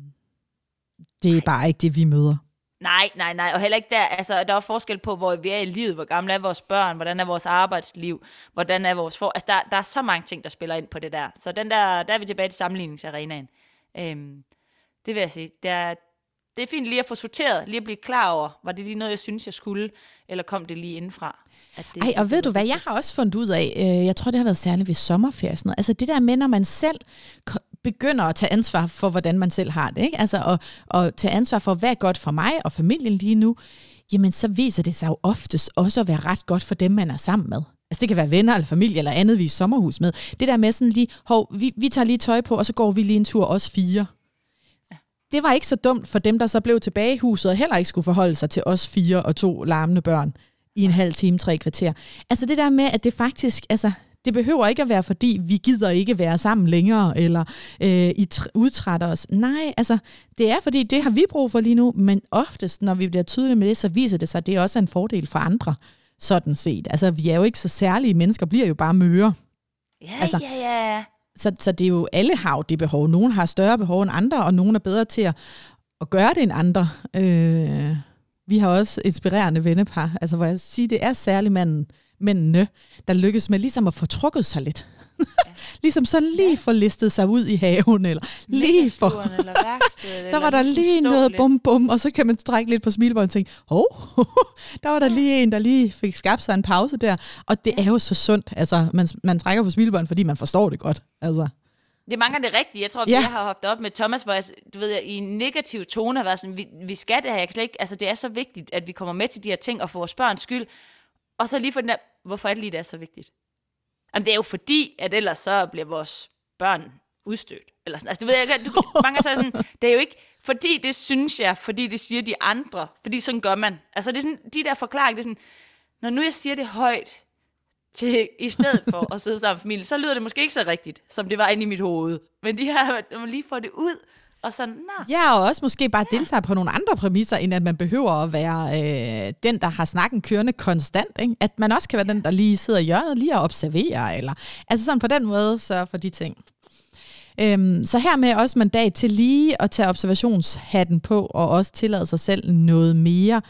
det er nej. bare ikke det, vi møder. Nej, nej, nej, og heller ikke der, altså der er forskel på, hvor vi er i livet, hvor gamle er vores børn, hvordan er vores arbejdsliv, hvordan er vores for... Altså der, der er så mange ting, der spiller ind på det der. Så den der, der er vi tilbage til sammenligningsarenaen. Øhm, det vil jeg sige. Det er, det er fint lige at få sorteret, lige at blive klar over, var det lige noget, jeg synes, jeg skulle, eller kom det lige indenfra? At det, Ej, og ved du hvad, jeg har også fundet ud af, øh, jeg tror, det har været særligt ved sommerferie, sådan noget. altså det der med, når man selv begynder at tage ansvar for, hvordan man selv har det, ikke? Altså at, at tage ansvar for, hvad er godt for mig og familien lige nu, jamen så viser det sig jo oftest også at være ret godt for dem, man er sammen med. Altså det kan være venner eller familie eller andet, vi er sommerhus med. Det der med sådan lige, hov, vi, vi tager lige tøj på, og så går vi lige en tur, os fire det var ikke så dumt for dem, der så blev tilbage i huset, og heller ikke skulle forholde sig til os fire og to larmende børn i en halv time, tre kvarter. Altså det der med, at det faktisk, altså det behøver ikke at være, fordi vi gider ikke være sammen længere, eller øh, I udtrætter os. Nej, altså det er, fordi det har vi brug for lige nu, men oftest, når vi bliver tydelige med det, så viser det sig, at det er også en fordel for andre, sådan set. Altså vi er jo ikke så særlige mennesker, bliver jo bare møre. Ja, altså, ja, ja. Så, så det er jo, alle har jo det behov. Nogle har større behov end andre, og nogle er bedre til at, at gøre det end andre. Øh, vi har også inspirerende vennepar, altså hvor jeg siger, det er særligt manden, mændene, der lykkes med ligesom at få trukket sig lidt. Ja. ligesom sådan lige ja. listet sig ud i haven, eller lige for... eller værksted, der var der lige noget bum bum, og så kan man strække lidt på smilebåndet og tænke, hov, der var der lige en, der lige fik skabt sig en pause der. Og det ja. er jo så sundt, altså man, man trækker på smilebåndet, fordi man forstår det godt. Altså. Det mange det rigtige. Jeg tror, ja. jeg har haft op med Thomas, hvor jeg, du ved, i en negativ tone har været sådan, vi, vi skal det her. Jeg kan slet ikke, altså, det er så vigtigt, at vi kommer med til de her ting, og for vores børns skyld. Og så lige for den der, hvorfor er det lige, det er så vigtigt? Jamen, det er jo fordi, at ellers så bliver vores børn udstødt. Eller sådan. Altså, du ved, jeg, du, mange så sådan, det er jo ikke, fordi det synes jeg, fordi det siger de andre, fordi sådan gør man. Altså, det er sådan, de der forklaringer, det er sådan, når nu jeg siger det højt, til, i stedet for at sidde sammen med familien, så lyder det måske ikke så rigtigt, som det var inde i mit hoved. Men de her, når man lige får det ud, og sådan, Nå. Ja, og også måske bare ja. deltage på nogle andre præmisser, end at man behøver at være øh, den, der har snakken kørende konstant. Ikke? At man også kan være den, der lige sidder i hjørnet lige og observerer. Eller, altså sådan på den måde sørge for de ting. Øhm, så her med også mandat til lige at tage observationshatten på, og også tillade sig selv noget mere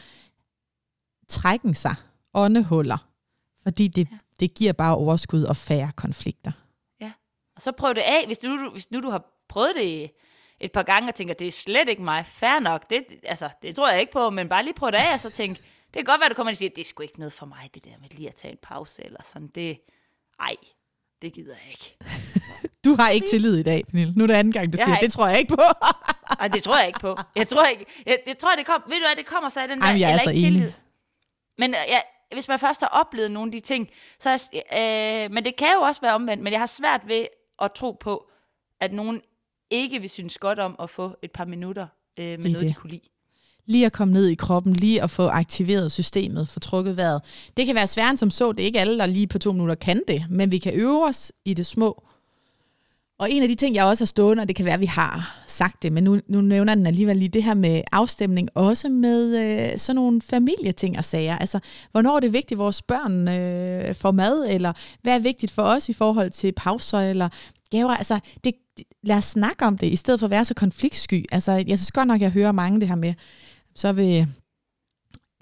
trækken sig, åndehuller. Fordi det, ja. det giver bare overskud og færre konflikter. Ja, og så prøv det af, hvis nu, hvis nu du har prøvet det et par gange og tænker, det er slet ikke mig, fair nok, det, altså, det tror jeg ikke på, men bare lige prøv det af, og så tænk, det kan godt være, du kommer og siger, det er sgu ikke noget for mig, det der med lige at tage en pause, eller sådan, det, ej, det gider jeg ikke. du har ikke tillid i dag, Pernille. Nu er det anden gang, du jeg siger, ikke. det tror jeg ikke på. Nej, det tror jeg ikke på. Jeg tror ikke, jeg, jeg tror, det kom, ved du hvad, det kommer så af den der, Ej, jeg er så ikke tillid. Men øh, jeg, hvis man først har oplevet nogle af de ting, så er, øh, men det kan jo også være omvendt, men jeg har svært ved at tro på, at nogen ikke vil synes godt om at få et par minutter øh, med noget, det. de kunne lide. Lige at komme ned i kroppen, lige at få aktiveret systemet, få trukket vejret. Det kan være svært som så, det er ikke alle, der lige på to minutter kan det, men vi kan øve os i det små. Og en af de ting, jeg også har stående, og det kan være, at vi har sagt det, men nu, nu nævner den alligevel lige det her med afstemning, også med øh, sådan nogle familieting og sager. Altså, hvornår er det vigtigt, at vores børn øh, får mad, eller hvad er vigtigt for os i forhold til pauser, eller gaver? Altså, det, lad os snakke om det, i stedet for at være så konfliktsky. Altså, jeg synes godt nok, jeg hører mange det her med, så vil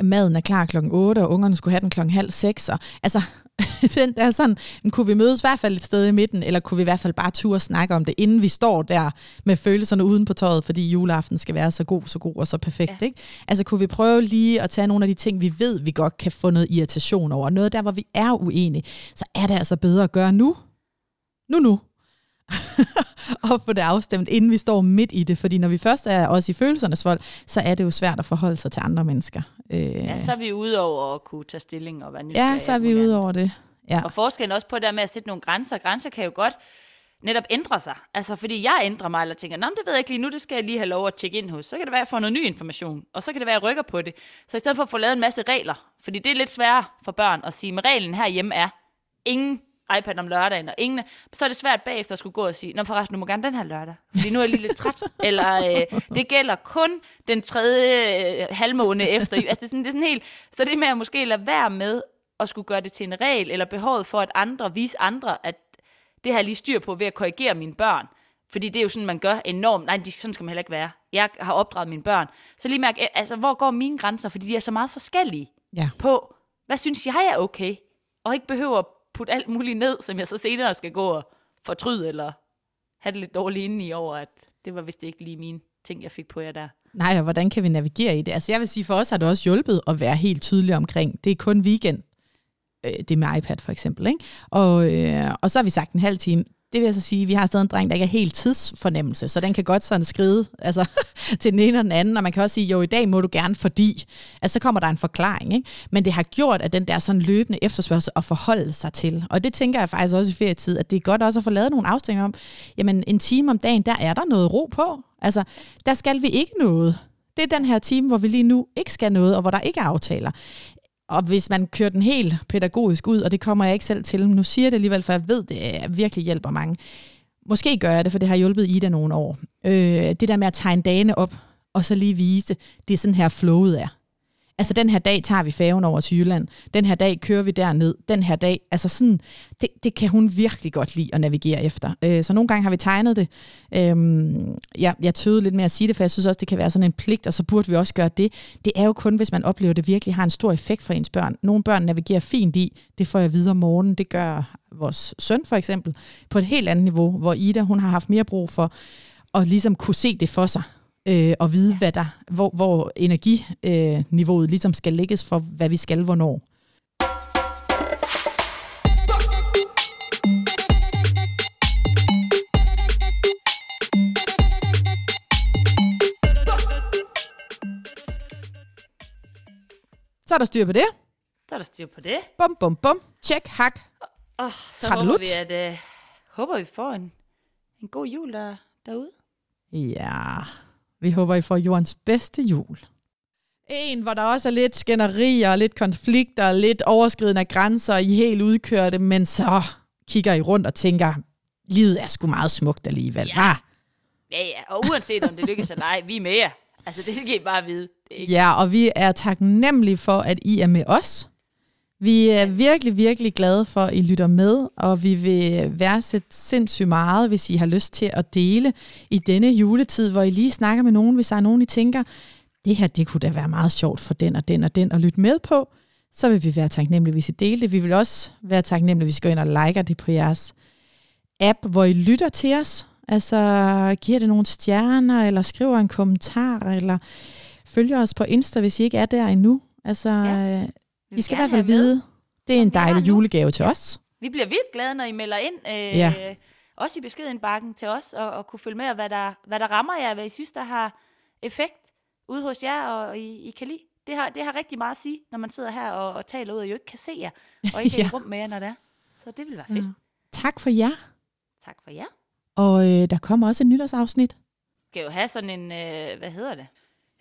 maden er klar klokken 8, og ungerne skulle have den klokken halv 6. Og, altså, den der sådan, kunne vi mødes i hvert fald et sted i midten, eller kunne vi i hvert fald bare turde snakke om det, inden vi står der med følelserne uden på tøjet, fordi juleaften skal være så god, så god og så perfekt. Ja. Ikke? Altså kunne vi prøve lige at tage nogle af de ting, vi ved, vi godt kan få noget irritation over, noget der, hvor vi er uenige, så er det altså bedre at gøre nu. Nu, nu. og få det afstemt, inden vi står midt i det. Fordi når vi først er også i følelsernes vold, så er det jo svært at forholde sig til andre mennesker. Øh, ja, så er vi ude over at kunne tage stilling og være nysgerrige. Ja, så er vi ude over det. Ja. Og forskellen også på det der med at sætte nogle grænser. Grænser kan jo godt netop ændre sig. Altså, fordi jeg ændrer mig, eller tænker, Nå, det ved jeg ikke lige nu, det skal jeg lige have lov at tjekke ind hos. Så kan det være, at jeg får noget ny information, og så kan det være, at jeg rykker på det. Så i stedet for at få lavet en masse regler, fordi det er lidt sværere for børn at sige, med reglen herhjemme er, ingen iPad om lørdagen, og ingen, så er det svært bagefter at skulle gå og sige, Nå forresten, du må gerne den her lørdag, fordi nu er jeg lige lidt træt. Eller øh, det gælder kun den tredje øh, halvmåne efter. Altså, det, er sådan, det er sådan helt, så det med at måske lade være med at skulle gøre det til en regel, eller behovet for, at andre vise andre, at det har jeg lige styr på ved at korrigere mine børn. Fordi det er jo sådan, man gør enormt. Nej, sådan skal man heller ikke være. Jeg har opdraget mine børn. Så lige mærke, altså, hvor går mine grænser? Fordi de er så meget forskellige ja. på, hvad synes jeg er okay? Og ikke behøver putte alt muligt ned, som jeg så senere skal gå og fortryde, eller have det lidt dårligt inde i over, at det var vist ikke lige mine ting, jeg fik på jer der. Nej, og hvordan kan vi navigere i det? Altså jeg vil sige, for os har det også hjulpet at være helt tydelig omkring, det er kun weekend, øh, det med iPad for eksempel. Ikke? Og, øh, og så har vi sagt en halv time, det vil jeg så sige, vi har stadig en dreng, der ikke er helt tidsfornemmelse, så den kan godt sådan skride altså, til den ene og den anden, og man kan også sige, jo i dag må du gerne, fordi, altså så kommer der en forklaring, ikke? men det har gjort, at den der sådan løbende efterspørgsel at forholde sig til, og det tænker jeg faktisk også i ferietid, at det er godt også at få lavet nogle afstemninger om, jamen en time om dagen, der er der noget ro på, altså der skal vi ikke noget, det er den her time, hvor vi lige nu ikke skal noget, og hvor der ikke er aftaler. Og hvis man kører den helt pædagogisk ud, og det kommer jeg ikke selv til, nu siger jeg det alligevel, for jeg ved, det virkelig hjælper mange. Måske gør jeg det, for det har hjulpet Ida nogle år. Øh, det der med at tegne dagene op, og så lige vise, det er sådan her flowet er. Altså den her dag tager vi færgen over til Jylland, den her dag kører vi derned, den her dag, altså sådan, det, det kan hun virkelig godt lide at navigere efter. Øh, så nogle gange har vi tegnet det. Øh, jeg, jeg tøvede lidt med at sige det, for jeg synes også, det kan være sådan en pligt, og så burde vi også gøre det. Det er jo kun, hvis man oplever, at det virkelig har en stor effekt for ens børn. Nogle børn navigerer fint i, det får jeg videre om morgenen, det gør vores søn for eksempel, på et helt andet niveau, hvor Ida, hun har haft mere brug for at ligesom kunne se det for sig øh, og vide, ja. hvad der, hvor, hvor energiniveauet øh, ligesom skal lægges for, hvad vi skal, hvornår. Så er der styr på det. Så er der styr på det. Bum, bum, bum. Tjek, hak. Oh, så Tradelut. håber vi, at, uh, håber vi får en, en god jul der, derude. Ja, vi håber, I får jordens bedste jul. En, hvor der også er lidt skænderier, lidt konflikter, lidt overskridende af grænser, I helt udkørte, men så kigger I rundt og tænker, livet er sgu meget smukt alligevel, ja. Ja, ja, og uanset om det lykkes eller ej, vi er med jer. Altså, det skal I bare vide. Ikke... Ja, og vi er taknemmelige for, at I er med os. Vi er virkelig, virkelig glade for, at I lytter med, og vi vil værdsætte sindssygt meget, hvis I har lyst til at dele i denne juletid, hvor I lige snakker med nogen, hvis der er nogen, I tænker, det her, det kunne da være meget sjovt for den og den og den at lytte med på, så vil vi være taknemmelige, hvis I deler det. Vi vil også være taknemmelige, hvis I går ind og liker det på jeres app, hvor I lytter til os. Altså giver det nogle stjerner, eller skriver en kommentar, eller følger os på Insta, hvis I ikke er der endnu. Altså, ja. I skal i hvert fald vide, det er en dejlig julegave til os. Vi bliver vildt glade, når I melder ind. Øh, ja. Også i beskedindbakken til os, og, og kunne følge med, hvad der, hvad der rammer jer, hvad I synes, der har effekt ude hos jer, og I, I kan lide. Det har, det har rigtig meget at sige, når man sidder her og, og taler ud, og jo ikke kan se jer, og ikke ja. rum med jer, når det er. Så det vil være fedt. Tak for jer. Tak for jer. Og øh, der kommer også et nytårsafsnit. Skal jo have sådan en, øh, hvad hedder det?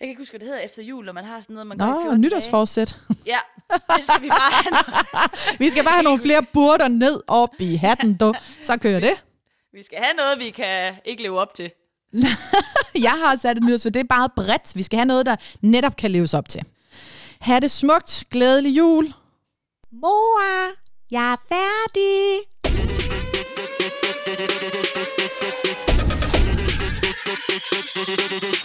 Jeg kan ikke huske, hvad det hedder efter jul, når man har sådan noget, man Nå, gør i nytårsforsæt. Ja, det skal vi bare have. vi skal bare have nogle flere burder ned op i hatten, du. Så kører det. Vi skal have noget, vi kan ikke leve op til. jeg har sat et nytårsforsæt, det er bare bredt. Vi skal have noget, der netop kan leves op til. Ha' det smukt. Glædelig jul. Mor, jeg er færdig. Yes.